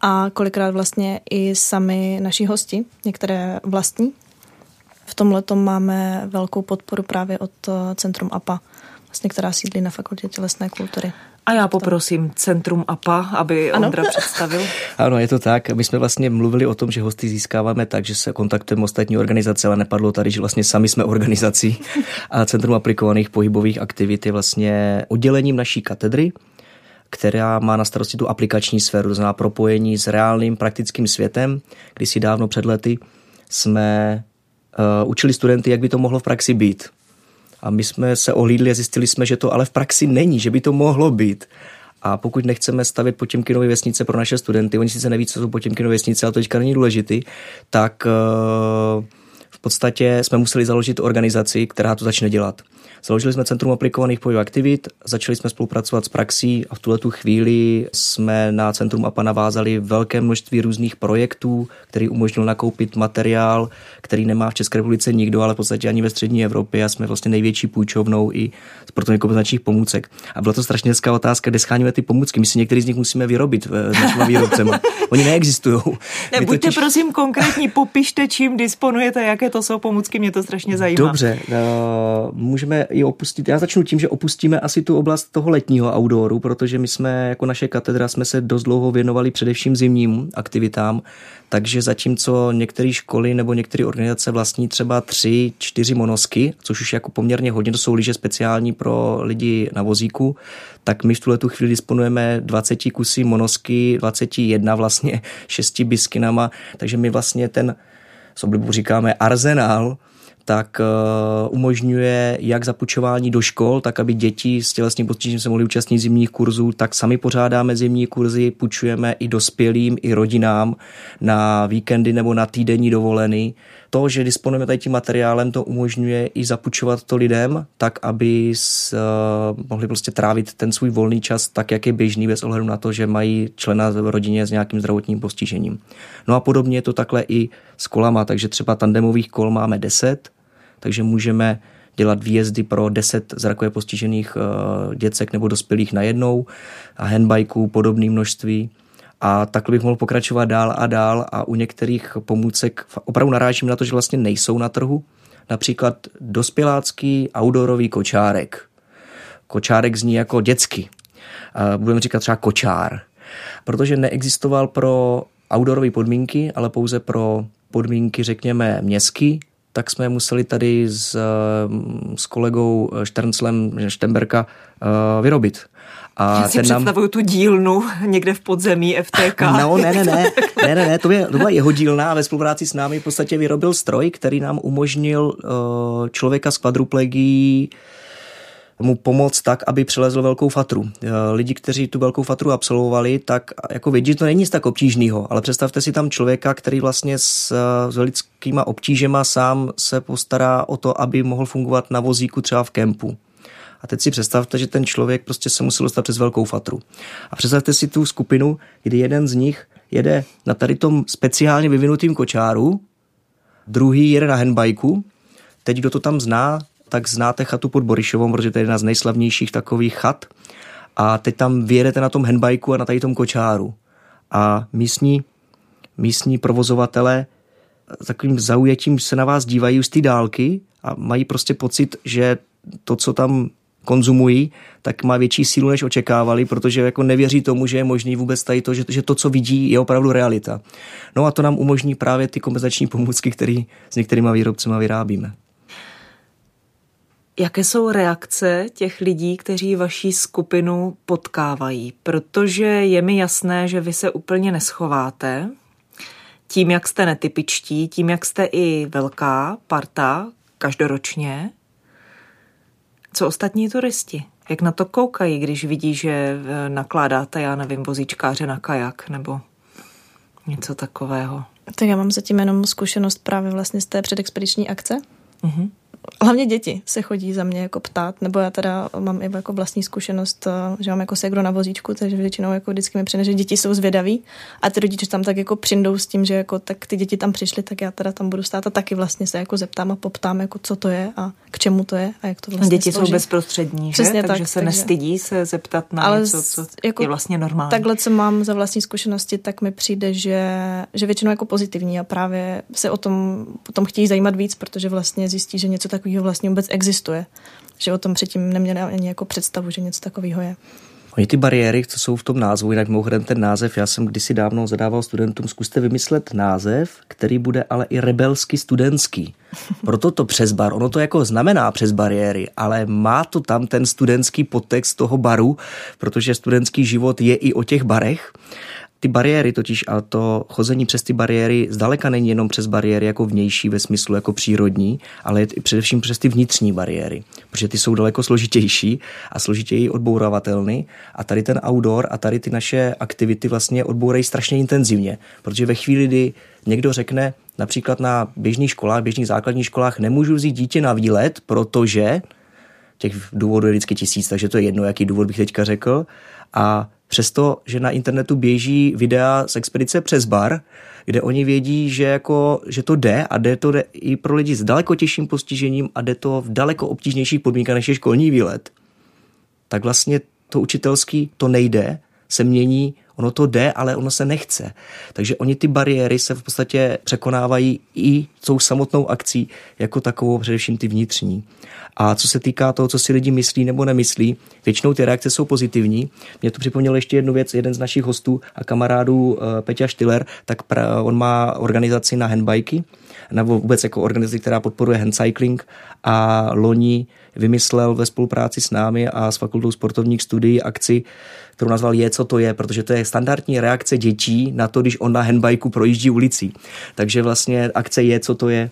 Speaker 3: a kolikrát vlastně i sami naši hosti, některé vlastní. V tomhle máme velkou podporu právě od uh, Centrum APA, vlastně, která sídlí na Fakultě tělesné kultury.
Speaker 1: A já poprosím Centrum APA, aby ano. Ondra představil.
Speaker 2: Ano, je to tak. My jsme vlastně mluvili o tom, že hosty získáváme tak, že se kontaktujeme ostatní organizace, ale nepadlo tady, že vlastně sami jsme organizací. A Centrum aplikovaných pohybových aktivit je vlastně oddělením naší katedry, která má na starosti tu aplikační sféru, to znamená propojení s reálným praktickým světem, kdy si dávno před lety jsme uh, učili studenty, jak by to mohlo v praxi být. A my jsme se ohlídli a zjistili jsme, že to ale v praxi není, že by to mohlo být. A pokud nechceme stavět Potěmkinové vesnice pro naše studenty, oni sice neví, co jsou Potěmkinové vesnice, ale to teďka není důležitý, tak uh, v podstatě jsme museli založit organizaci, která to začne dělat. Založili jsme Centrum aplikovaných pohybových aktivit, začali jsme spolupracovat s praxí a v tuhle tu chvíli jsme na Centrum APA navázali velké množství různých projektů, který umožnil nakoupit materiál, který nemá v České republice nikdo, ale v podstatě ani ve střední Evropě a jsme vlastně největší půjčovnou i sportovně kompenzačních pomůcek. A byla to strašně hezká otázka, kde scháníme ty pomůcky. My si některý z nich musíme vyrobit eh, s našimi výrobcemi. Oni neexistují.
Speaker 1: Ne, buďte totiž... prosím konkrétní, popište, čím disponujete, jaké to jsou pomůcky, mě to strašně zajímá.
Speaker 2: Dobře, uh, můžeme i opustit. Já začnu tím, že opustíme asi tu oblast toho letního outdooru, protože my jsme jako naše katedra jsme se dost dlouho věnovali především zimním aktivitám, takže zatímco některé školy nebo některé organizace vlastní třeba tři, čtyři monosky, což už jako poměrně hodně, to jsou lyže speciální pro lidi na vozíku, tak my v tuhle tu chvíli disponujeme 20 kusy monosky, 21 vlastně šesti biskinama, takže my vlastně ten, oblibou říkáme, arzenál tak uh, umožňuje jak zapučování do škol, tak aby děti s tělesným postižením se mohly účastnit zimních kurzů, tak sami pořádáme zimní kurzy, půjčujeme i dospělým, i rodinám na víkendy nebo na týdenní dovolený. To, že disponujeme tady tím materiálem, to umožňuje i zapučovat to lidem, tak aby s, uh, mohli prostě trávit ten svůj volný čas tak, jak je běžný, bez ohledu na to, že mají člena v rodině s nějakým zdravotním postižením. No a podobně je to takhle i s kolama, takže třeba tandemových kol máme 10, takže můžeme dělat výjezdy pro 10 zrakově postižených eh, děcek nebo dospělých najednou a handbikeů podobné množství. A takhle bych mohl pokračovat dál a dál a u některých pomůcek opravdu narážím na to, že vlastně nejsou na trhu. Například dospělácký outdoorový kočárek. Kočárek zní jako dětsky. Budeme říkat třeba kočár. Protože neexistoval pro outdoorové podmínky, ale pouze pro podmínky, řekněme, městský, tak jsme museli tady s, s kolegou Šternclem Štemberka eh, vyrobit.
Speaker 1: A Já si ten nám... představuju tu dílnu někde v podzemí FTK.
Speaker 2: No, ne, ne, ne, ne, ne, ne to, je, to byla jeho dílna a ve spolupráci s námi v podstatě vyrobil stroj, který nám umožnil uh, člověka s kvadruplegií mu pomoct tak, aby přelezl velkou fatru. Eh, lidi, kteří tu velkou fatru absolvovali, tak jako vidí, že to není nic tak obtížného, ale představte si tam člověka, který vlastně s, s lidskýma obtížema sám se postará o to, aby mohl fungovat na vozíku třeba v kempu. A teď si představte, že ten člověk prostě se musel dostat přes velkou fatru. A představte si tu skupinu, kdy jeden z nich jede na tady tom speciálně vyvinutým kočáru, druhý jede na handbajku, teď kdo to tam zná, tak znáte chatu pod Borišovou, protože to je jedna z nejslavnějších takových chat. A teď tam vyjedete na tom handbajku a na tady tom kočáru. A místní, místní provozovatele takovým zaujetím se na vás dívají z té dálky a mají prostě pocit, že to, co tam konzumují, tak má větší sílu, než očekávali, protože jako nevěří tomu, že je možný vůbec tady to, že, že to, co vidí, je opravdu realita. No a to nám umožní právě ty kompenzační pomůcky, které s některýma výrobcema vyrábíme.
Speaker 1: Jaké jsou reakce těch lidí, kteří vaší skupinu potkávají? Protože je mi jasné, že vy se úplně neschováte. Tím, jak jste netypičtí, tím, jak jste i velká parta každoročně. Co ostatní turisti? Jak na to koukají, když vidí, že eh, nakládáte, já nevím, vozíčkáře na kajak nebo něco takového?
Speaker 3: Tak já mám zatím jenom zkušenost právě vlastně z té předexpediční akce. Uh-huh hlavně děti se chodí za mě jako ptát, nebo já teda mám i jako vlastní zkušenost, eh, že mám jako segro na vozíčku, takže většinou jako vždycky mi přijde, že děti jsou zvědaví a ty rodiče tam tak jako přindou s tím, že jako tak ty děti tam přišly, tak já teda tam budu stát a taky vlastně se jako zeptám a poptám, jako co to je a k čemu to je a jak to vlastně
Speaker 1: Děti složí. jsou bezprostřední, že? Přesně takže tak, se takže... nestydí se zeptat na Ale něco, co jako je vlastně normální.
Speaker 3: Takhle, co mám za vlastní zkušenosti, tak mi přijde, že, že většinou jako pozitivní a právě se o tom potom chtějí zajímat víc, protože vlastně zjistí, že něco takového vlastně vůbec existuje. Že o tom předtím neměli ani jako představu, že něco takového je.
Speaker 2: Oni ty bariéry, co jsou v tom názvu, jinak mimochodem ten název, já jsem kdysi dávno zadával studentům, zkuste vymyslet název, který bude ale i rebelsky studentský. Proto to přes bar, ono to jako znamená přes bariéry, ale má to tam ten studentský podtext toho baru, protože studentský život je i o těch barech ty bariéry totiž a to chození přes ty bariéry zdaleka není jenom přes bariéry jako vnější ve smyslu jako přírodní, ale je především přes ty vnitřní bariéry, protože ty jsou daleko složitější a složitěji odbouravatelný a tady ten outdoor a tady ty naše aktivity vlastně odbourají strašně intenzivně, protože ve chvíli, kdy někdo řekne, například na běžných školách, běžných základních školách nemůžu vzít dítě na výlet, protože těch důvodů je vždycky tisíc, takže to je jedno, jaký důvod bych teďka řekl. A Přesto, že na internetu běží videa z expedice přes bar, kde oni vědí, že, jako, že to jde a jde to jde i pro lidi s daleko těžším postižením a jde to v daleko obtížnějších podmínkách než je školní výlet, tak vlastně to učitelský to nejde, se mění, ono to jde, ale ono se nechce. Takže oni ty bariéry se v podstatě překonávají i tou samotnou akcí, jako takovou především ty vnitřní. A co se týká toho, co si lidi myslí nebo nemyslí, většinou ty reakce jsou pozitivní. Mě to připomnělo ještě jednu věc, jeden z našich hostů a kamarádů eh, Peťa Štiller, tak on má organizaci na handbajky, nebo vůbec jako organizaci, která podporuje handcycling a loni vymyslel ve spolupráci s námi a s Fakultou sportovních studií akci, kterou nazval Je, co to je, protože to je standardní reakce dětí na to, když on na handbajku projíždí ulicí. Takže vlastně akce Je, co to je.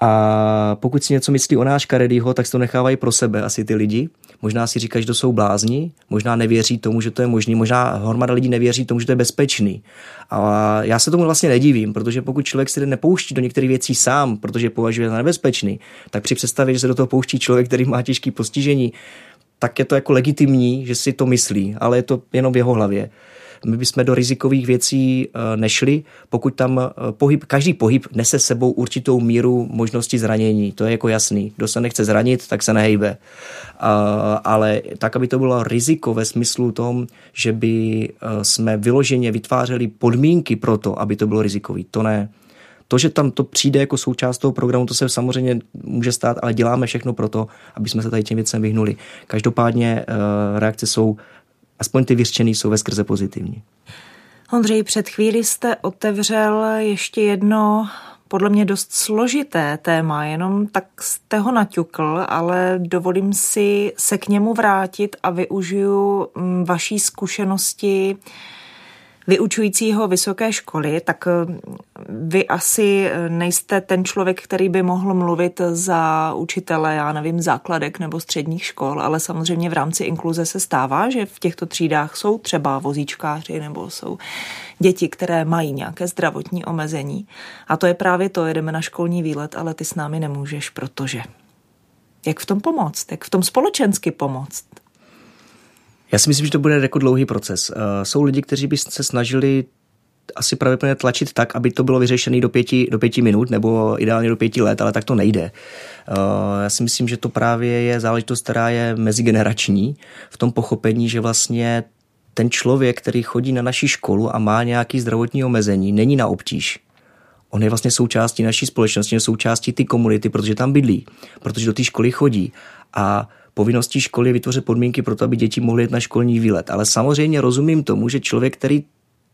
Speaker 2: A pokud si něco myslí o náš Karedyho, tak si to nechávají pro sebe asi ty lidi. Možná si říkají, že to jsou blázni, možná nevěří tomu, že to je možný, možná hromada lidí nevěří tomu, že to je bezpečný. A já se tomu vlastně nedivím, protože pokud člověk se nepouští do některých věcí sám, protože považuje za nebezpečný, tak při představě, že se do toho pouští člověk, který má těžké postižení, tak je to jako legitimní, že si to myslí, ale je to jenom v jeho hlavě. My bychom do rizikových věcí eh, nešli, pokud tam eh, pohyb, každý pohyb nese sebou určitou míru možnosti zranění. To je jako jasný. Kdo se nechce zranit, tak se nehejbe. Ale tak, aby to bylo riziko ve smyslu tom, že by eh, jsme vyloženě vytvářeli podmínky pro to, aby to bylo rizikový. To ne. To, že tam to přijde jako součást toho programu, to se samozřejmě může stát, ale děláme všechno pro to, aby jsme se tady těm věcem vyhnuli. Každopádně reakce jsou aspoň ty vyřčený jsou ve skrze pozitivní.
Speaker 1: Ondřej, před chvíli jste otevřel ještě jedno podle mě dost složité téma, jenom tak jste ho naťukl, ale dovolím si se k němu vrátit a využiju mm, vaší zkušenosti vyučujícího vysoké školy, tak eh, vy asi eh, nejste ten člověk, který by mohl mluvit za učitele, já nevím, základek nebo středních škol, ale samozřejmě v rámci inkluze se stává, že v těchto třídách jsou třeba vozíčkáři nebo jsou děti, které mají nějaké zdravotní omezení. A to je právě to, jedeme na školní výlet, ale ty s námi nemůžeš, protože. Jak v tom pomoct? Jak v tom společensky pomoct?
Speaker 2: Já si myslím, že to bude jako dlouhý proces. Eh, jsou lidi, kteří by se snažili asi pravděpodobně tlačit tak, aby to bylo vyřešené do pěti, do pěti minut nebo ideálně do pěti let, ale tak to nejde. Eh, já si myslím, že to právě je záležitost, která je mezigenerační v tom pochopení, že vlastně ten člověk, který chodí na naši školu a má nějaký zdravotní omezení, není na obtíž. On je vlastně součástí naší společnosti, součástí ty komunity, protože tam bydlí, protože do té školy chodí. A povinností školy je vytvořit podmínky pro to, aby děti mohly jít na školní výlet. Ale samozřejmě rozumím tomu, že člověk, který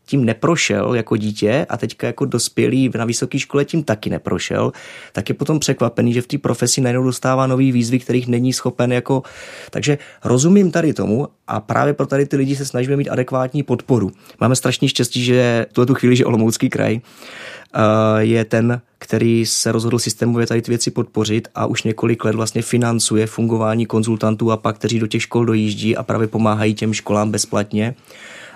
Speaker 2: tím neprošel jako dítě a teďka jako dospělý na vysoké škole tím taky neprošel, tak je potom překvapený, že v té profesi najednou dostává nový výzvy, kterých není schopen jako... Takže rozumím tady tomu a právě pro tady ty lidi se snažíme mít adekvátní podporu. Máme strašný štěstí, že tuhle tu chvíli, že Olomoucký kraj eh, je ten, který se rozhodl systémově tady ty věci podpořit a už několik let vlastně financuje fungování konzultantů a pak, kteří do těch škol dojíždí a právě pomáhají těm školám bezplatně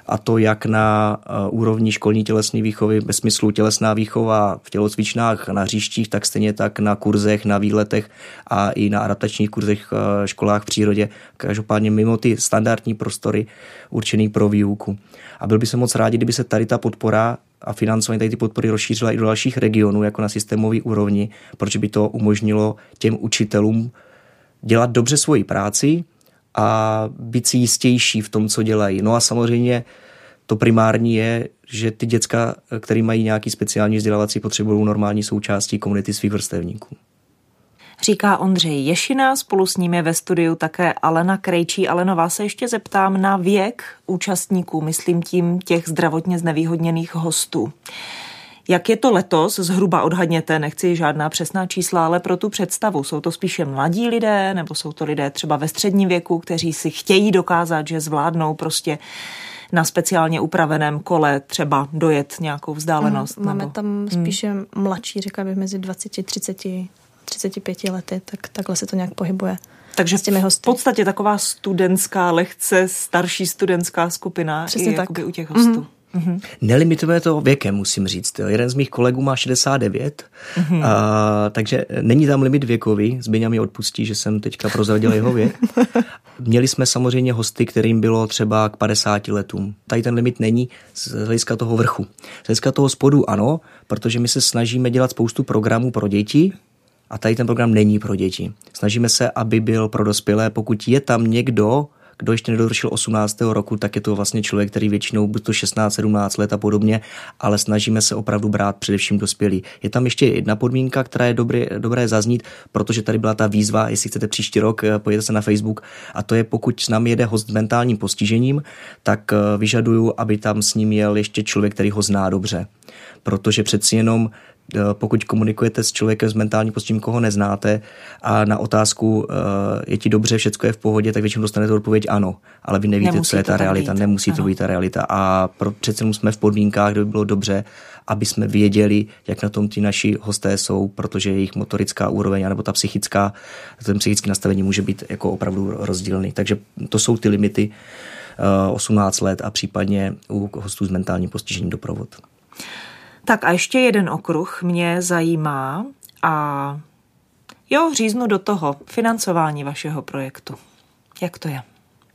Speaker 2: a to jak na eh, úrovni školní tělesné výchovy, ve smyslu tělesná výchova v tělocvičnách na hřištích, tak stejně tak na kurzech, na výletech a i na adaptačních kurzech eh, školách v přírodě, každopádně mimo ty standardní prostory určený pro výuku. A byl by se moc rádi, kdyby se tady ta podpora a financování tady ty podpory rozšířila i do dalších regionů, jako na systémové úrovni, protože by to umožnilo těm učitelům dělat dobře svoji práci a být si jistější v tom, co dělají. No a samozřejmě to primární je, že ty děcka, které mají nějaký speciální vzdělávací potřeby, budou normální součástí komunity svých vrstevníků.
Speaker 1: Říká Ondřej Ješina, spolu s ním je ve studiu také Alena Krejčí. Aleno, vás se ještě zeptám na věk účastníků, myslím tím těch zdravotně znevýhodněných hostů. Jak je to letos, zhruba odhadněte, nechci žádná přesná čísla, ale pro tu představu, jsou to spíše mladí lidé, nebo jsou to lidé třeba ve středním věku, kteří si chtějí dokázat, že zvládnou prostě na speciálně upraveném kole třeba dojet nějakou vzdálenost?
Speaker 3: Mm, máme nebo... tam hmm. spíše hmm. mladší, řekla bych, mezi 20, 30, 35 lety, tak takhle se to nějak pohybuje.
Speaker 1: Takže s těmi hosty. v podstatě taková studentská, lehce starší studentská skupina Přesně i tak. u těch hostů. Mm-hmm.
Speaker 2: Mm-hmm. Nelimitujeme to věkem, musím říct. Jo. Jeden z mých kolegů má 69, mm-hmm. a, takže není tam limit věkový. Zbyňa mi odpustí, že jsem teďka prozradil jeho věk. Měli jsme samozřejmě hosty, kterým bylo třeba k 50 letům. Tady ten limit není z hlediska toho vrchu. Z hlediska toho spodu ano, protože my se snažíme dělat spoustu programů pro děti, a tady ten program není pro děti. Snažíme se, aby byl pro dospělé. Pokud je tam někdo, kdo ještě nedovršil 18. roku, tak je to vlastně člověk, který většinou buď to 16, 17 let a podobně, ale snažíme se opravdu brát především dospělí. Je tam ještě jedna podmínka, která je dobré, dobré zaznít, protože tady byla ta výzva, jestli chcete příští rok, eh, pojďte se na Facebook, a to je pokud s námi jede host s mentálním postižením, tak eh, vyžaduju, aby tam s ním jel ještě člověk, který ho zná dobře. Protože přeci jenom pokud komunikujete s člověkem s mentálním postižením, koho neznáte a na otázku eh, je ti dobře, všechno je v pohodě, tak většinou dostanete odpověď ano, ale vy nevíte, Nemusí co je ta realita, být. nemusí ano. to být ta realita a pro, přece jsme v podmínkách, kde by bylo dobře, aby jsme věděli, jak na tom ti naši hosté jsou, protože jejich motorická úroveň nebo ta psychická, ten psychický nastavení může být jako opravdu rozdílný. Takže to jsou ty limity 18 eh, let a případně u hostů s mentálním postižením doprovod.
Speaker 1: Tak a ještě jeden okruh mě zajímá a jo, říznu do toho financování vašeho projektu. Jak to je?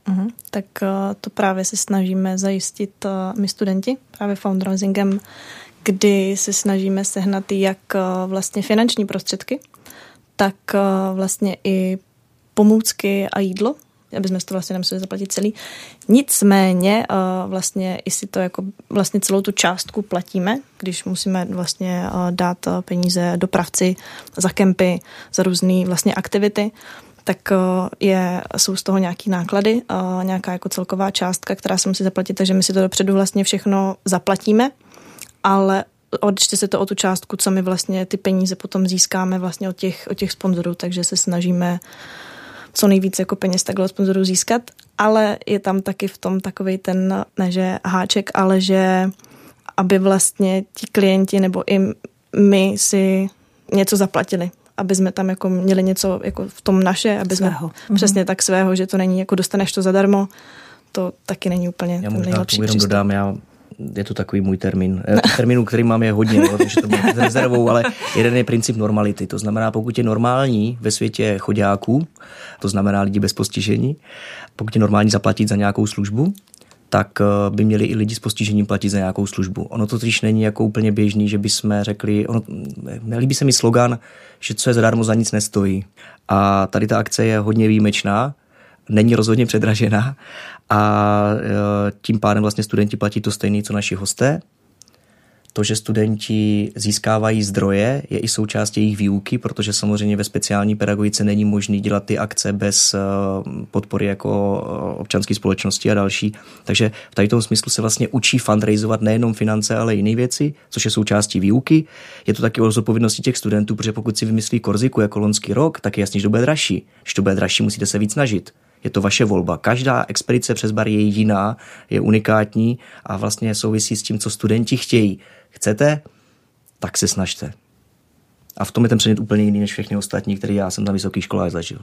Speaker 3: Uh-huh. Tak uh, to právě se snažíme zajistit uh, my studenti, právě fundraisingem, kdy se snažíme sehnat jak uh, vlastně finanční prostředky, tak vlastně i pomůcky a jídlo, aby jsme to vlastně nemuseli zaplatit celý. Nicméně uh, vlastně i si to jako vlastně celou tu částku platíme, když musíme vlastně uh, dát uh, peníze dopravci za kempy, za různé vlastně aktivity, tak je, jsou z toho nějaký náklady, nějaká jako celková částka, která se musí zaplatit, takže my si to dopředu vlastně všechno zaplatíme, ale odečte se to o tu částku, co my vlastně ty peníze potom získáme vlastně od těch, od těch sponzorů, takže se snažíme uh, co nejvíc jako peněz takhle od sponzorů získat, ale je tam taky v tom takový ten, ne že háček, ale že aby vlastně ti klienti nebo i my si něco zaplatili, aby jsme tam jako měli něco jako v tom naše, aby svého. jsme přesně tak svého, že to není jako dostaneš to zadarmo, to taky není úplně
Speaker 2: já možná nejlepší jenom dodám, já je to takový můj termín. Eh, termínů, který mám, je hodně, no, takže to bude rezervou, ale jeden je princip normality. To znamená, pokud je normální ve světě chodáků, to znamená lidi bez postižení, pokud je normální zaplatit za nějakou službu, tak eh, by měli i lidi s postižením platit za nějakou službu. Ono to totiž není jako úplně běžný, že by jsme řekli, ono, nelíbí se mi slogan, že co je zadarmo za nic nestojí. A tady ta akce je hodně výjimečná, není rozhodně předražená a e, tím pádem vlastně studenti platí to stejné, co naši hosté. To, že studenti získávají zdroje, je i součástí jejich výuky, protože samozřejmě ve speciální pedagogice není možné dělat ty akce bez e, podpory jako e, občanské společnosti a další. Takže v tady tom smyslu se vlastně učí fundraizovat nejenom finance, ale i jiné věci, což je součástí výuky. Je to taky o zodpovědnosti těch studentů, protože pokud si vymyslí Korziku jako lonský rok, tak je jasně, že to bude dražší. Když to bude dražší, musíte se víc snažit. Je to vaše volba. Každá expedice přes bar je jiná, je unikátní a vlastně souvisí s tím, co studenti chtějí. Chcete? Tak se snažte. A v tom je ten předmět úplně jiný než všechny ostatní, které já jsem na vysoké škole zažil.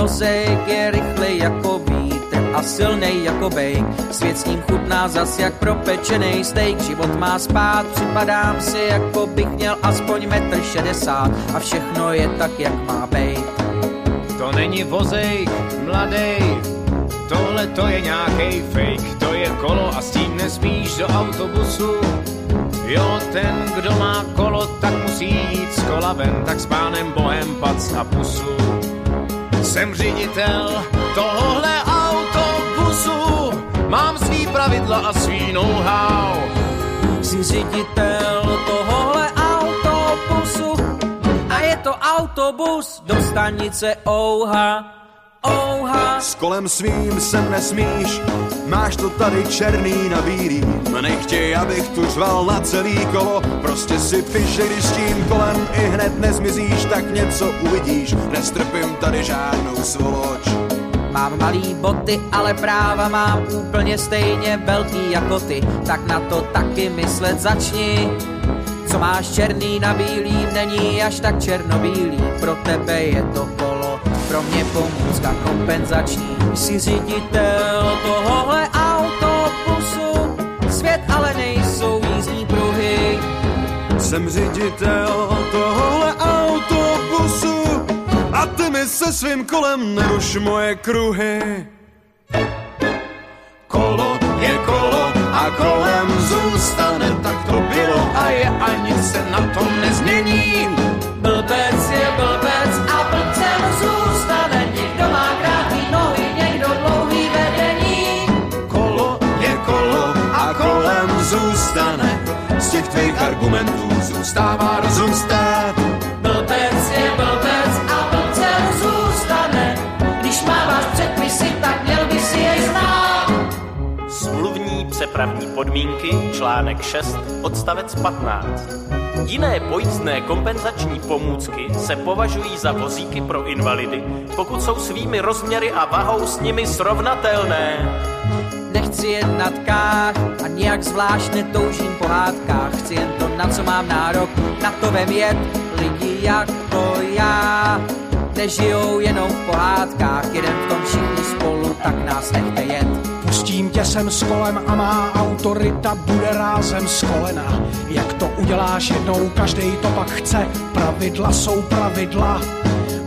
Speaker 5: vozek je rychlý a silnej jako bejk. Svět s ním chutná zas jak propečený steak. Život má spát, připadám si, jako bych měl aspoň metr šedesát a všechno je tak, jak má bejt.
Speaker 6: To není vozejk, mladej, tohle to je nějaký fake, to je kolo a s tím nesmíš do autobusu. Jo, ten, kdo má kolo, tak musí jít z kola ven, tak s pánem Bohem pac na pusu. Jsem ředitel tohle autobusu, mám svý pravidla a svý know-how.
Speaker 5: Jsi ředitel tohohle autobusu a je to autobus do stanice Ouha. Ouha.
Speaker 4: S kolem svým sem nesmíš, máš to tady černý na bílý. Nechtěj, abych tu řval na celý kolo, prostě si piše, když s tím kolem i hned nezmizíš, tak něco uvidíš, nestrpím tady žádnou svoloč.
Speaker 5: Mám malý boty, ale práva mám úplně stejně velký jako ty, tak na to taky myslet začni. Co máš černý na bílý, není až tak černobílý, pro tebe je to kolo, pro mě pomůcka kompenzační. Jsi ředitel tohohle autobusu, svět ale nejsou jízdní pruhy.
Speaker 4: Jsem ředitel tohohle autobusu se svým kolem neruš moje kruhy. Kolo je kolo a kolem zůstane, tak to bylo a je a nic se na tom nezmění.
Speaker 5: Blbec je blbec a blbcem zůstane. Někdo má krátký nohy, někdo dlouhý vedení.
Speaker 4: Kolo je kolo a kolem zůstane. Z těch tvých argumentů zůstává rozum stát.
Speaker 7: Přepravní podmínky, článek 6, odstavec 15. Jiné pojízdné kompenzační pomůcky se považují za vozíky pro invalidy, pokud jsou svými rozměry a vahou s nimi srovnatelné.
Speaker 5: Nechci jen na tkách a nějak zvlášť netoužím po hádkách. Chci jen to, na co mám nárok, na to vem jet. Lidi jako já nežijou jenom v pohádkách, jeden v tom všichni spolu, tak nás nechte jet.
Speaker 8: Pustím tě sem s kolem a má autorita bude rázem z kolena. Jak to uděláš jednou, každý to pak chce. Pravidla jsou pravidla.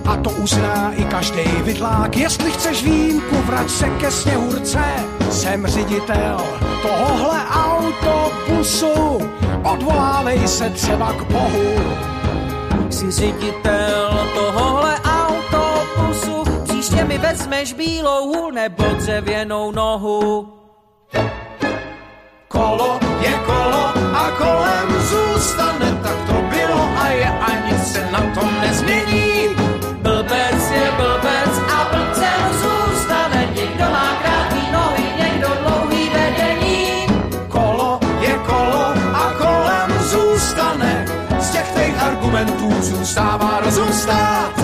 Speaker 8: A to uzná i každý vidlák. Jestli chceš výjimku, vrať se ke sněhurce. Jsem ředitel tohohle autobusu. Odvolávej se třeba k Bohu.
Speaker 5: Jsi ředitel tohohle mi vezmeš bílou hůl nebo dřevěnou nohu.
Speaker 4: Kolo je kolo a kolem zůstane, tak to bylo a je a nic se na tom nezmění.
Speaker 5: Blbec je blbec a blbcem zůstane. Někdo má krátký nohy, někdo dlouhý vedení.
Speaker 4: Kolo je kolo a kolem zůstane. Z těch argumentů zůstává rozum stát.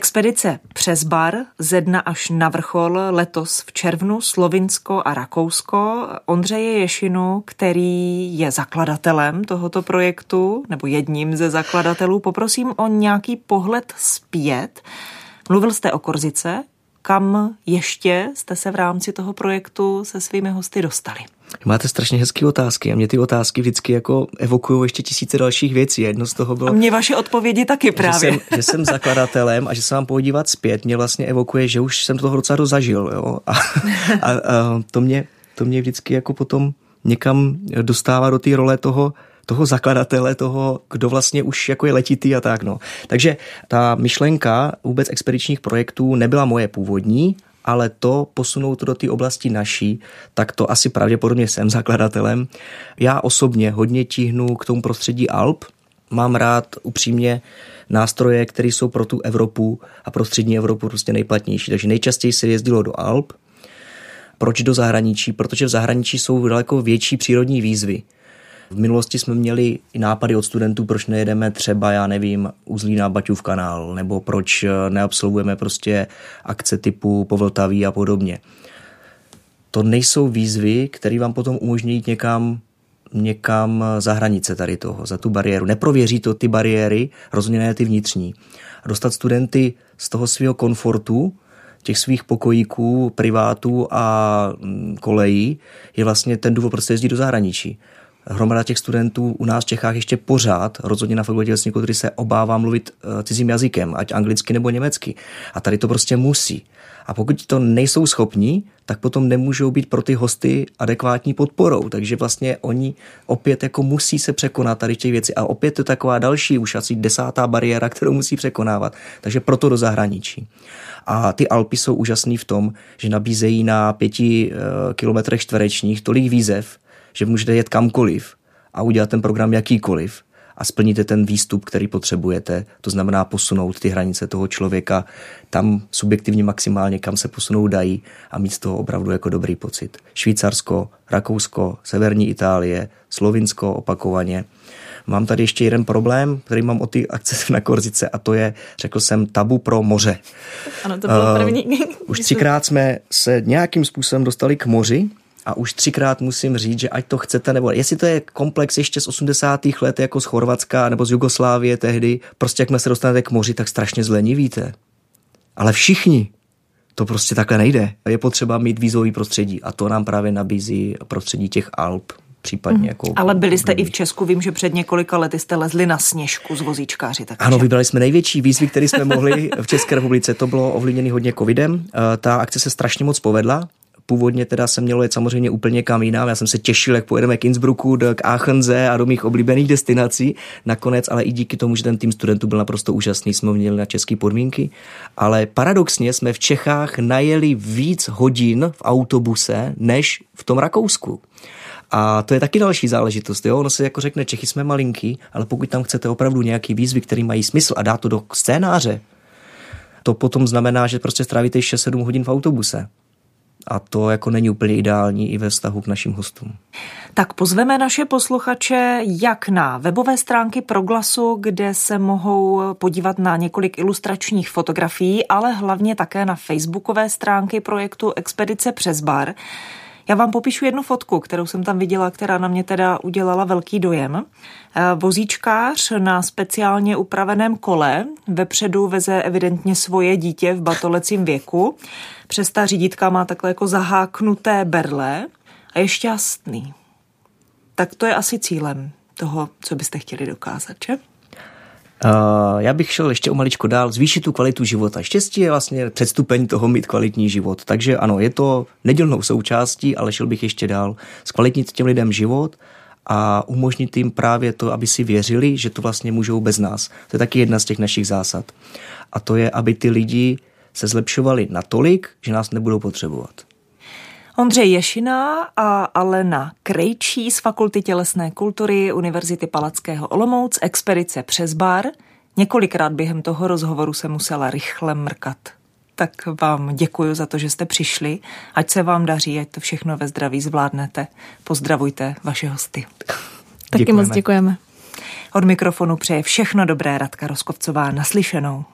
Speaker 1: Expedice přes bar ze dna až na vrchol letos v červnu Slovinsko a Rakousko. Ondřeje Ješinu, který je zakladatelem tohoto projektu, nebo jedním ze zakladatelů, poprosím o nějaký pohled zpět. Mluvil jste o Korzice, kam ještě jste se v rámci toho projektu se svými hosty dostali?
Speaker 2: Máte strašně hezké otázky a mě ty otázky vždycky jako evokují ještě tisíce dalších věcí. Jedno z toho bylo...
Speaker 1: A mě vaše odpovědi taky právě.
Speaker 2: Že jsem, že jsem zakladatelem a že se mám podívat zpět, mě vlastně evokuje, že už jsem toho docela dozažil. Jo? A, a, a to, mě, to mě vždycky jako potom někam dostává do té role toho, toho zakladatele, toho, kdo vlastně už jako je letitý a tak. No. Takže ta myšlenka vůbec expedičních projektů nebyla moje původní, ale to posunout do té oblasti naší, tak to asi pravděpodobně jsem zakladatelem. Já osobně hodně tíhnu k tomu prostředí Alp. Mám rád upřímně nástroje, které jsou pro tu Evropu a pro střední Evropu prostě nejplatnější. Takže nejčastěji se jezdilo do Alp. Proč do zahraničí? Protože v zahraničí jsou daleko větší přírodní výzvy. V minulosti jsme měli i nápady od studentů, proč nejedeme třeba, já nevím, Uzlína Baťův kanál, nebo proč neabsolvujeme prostě akce typu Povltaví a podobně. To nejsou výzvy, které vám potom umožní jít někam někam za hranice tady toho, za tu bariéru. Neprověří to ty bariéry, rozhodně ne ty vnitřní. Dostat studenty z toho svého komfortu, těch svých pokojíků, privátů a mm, kolejí je vlastně ten důvod, proč se jezdí do zahraničí hromada těch studentů u nás v Čechách ještě pořád, rozhodně na fakultě lesní kultury se obává mluvit eh, cizím jazykem, ať anglicky nebo německy. A tady to prostě musí. A pokud to nejsou schopní, tak potom nemůžou být pro ty hosty adekvátní podporou. Takže vlastně oni opět jako musí se překonat tady těch věcí. A opět to je taková další, už asi desátá bariéra, kterou musí překonávat. Takže proto do zahraničí. A ty Alpy jsou úžasný v tom, že nabízejí na pěti eh, kilometrech čtverečních tolik výzev, že můžete jet kamkoliv a udělat ten program jakýkoliv a splníte ten výstup, který potřebujete. To znamená posunout ty hranice toho člověka tam subjektivně maximálně, kam se posunout dají a mít z toho opravdu jako dobrý pocit. Švýcarsko, Rakousko, Severní Itálie, Slovinsko opakovaně. Mám tady ještě jeden problém, který mám o ty akce na Korzice a to je, řekl jsem, tabu pro moře.
Speaker 3: Ano, to bylo první. Uh,
Speaker 2: už třikrát jsme se nějakým způsobem dostali k moři, a už třikrát musím říct, že ať to chcete, nebo jestli to je komplex ještě z 80. let jako z Chorvatska nebo z Jugoslávie tehdy, prostě jak se dostanete k moři, tak strašně zlenivíte. Ale všichni, to prostě takhle nejde. Je potřeba mít vízový prostředí a to nám právě nabízí prostředí těch Alp, případně mm. jako...
Speaker 1: Ale byli jste i v Česku, vím, že před několika lety jste lezli na sněžku z vozíčkáři.
Speaker 2: Takže... Ano, vybrali jsme největší výzvy, které jsme mohli v České republice. To bylo ovlivněné hodně covidem. Eh, ta akce se strašně moc povedla. Původně teda se mělo jet samozřejmě úplně kam jinam. Já jsem se těšil, jak pojedeme k Innsbrucku, k Aachenze a do mých oblíbených destinací. Nakonec, ale i díky tomu, že ten tým studentů byl naprosto úžasný, jsme měli na české podmínky. Ale paradoxně jsme v Čechách najeli víc hodin v autobuse, než v tom Rakousku. A to je taky další záležitost. Jo? Ono se jako řekne, Čechy jsme malinký, ale pokud tam chcete opravdu nějaký výzvy, který mají smysl a dá to do scénáře, to potom znamená, že prostě strávíte 6-7 hodin v autobuse a to jako není úplně ideální i ve vztahu k našim hostům.
Speaker 1: Tak pozveme naše posluchače jak na webové stránky Proglasu, kde se mohou podívat na několik ilustračních fotografií, ale hlavně také na facebookové stránky projektu Expedice přes bar. Já vám popíšu jednu fotku, kterou jsem tam viděla, která na mě teda udělala velký dojem. Eh, vozíčkář na speciálně upraveném kole vepředu veze evidentně svoje dítě v batolecím věku. Přes ta řídítka má takhle jako zaháknuté berle a je šťastný. Tak to je asi cílem toho, co byste chtěli dokázat, že?
Speaker 2: Uh, já bych šel ještě o maličko dál, zvýšit tu kvalitu života. Štěstí je vlastně předstupeň toho mít kvalitní život. Takže ano, je to nedělnou součástí, ale šel bych ještě dál. Zkvalitnit těm lidem život a umožnit jim právě to, aby si věřili, že to vlastně můžou bez nás. To je taky jedna z těch našich zásad. A to je, aby ty lidi se zlepšovali natolik, že nás nebudou potřebovat.
Speaker 1: Ondřej Ješina a Alena Krejčí z Fakulty tělesné kultury Univerzity Palackého Olomouc, expedice přes bar. Několikrát během toho rozhovoru se musela rychle mrkat. Tak vám děkuji za to, že jste přišli. Ať se vám daří, ať to všechno ve zdraví zvládnete. Pozdravujte vaše hosty.
Speaker 3: Taky děkujeme. moc děkujeme.
Speaker 1: Od mikrofonu přeje všechno dobré Radka Roskovcová naslyšenou.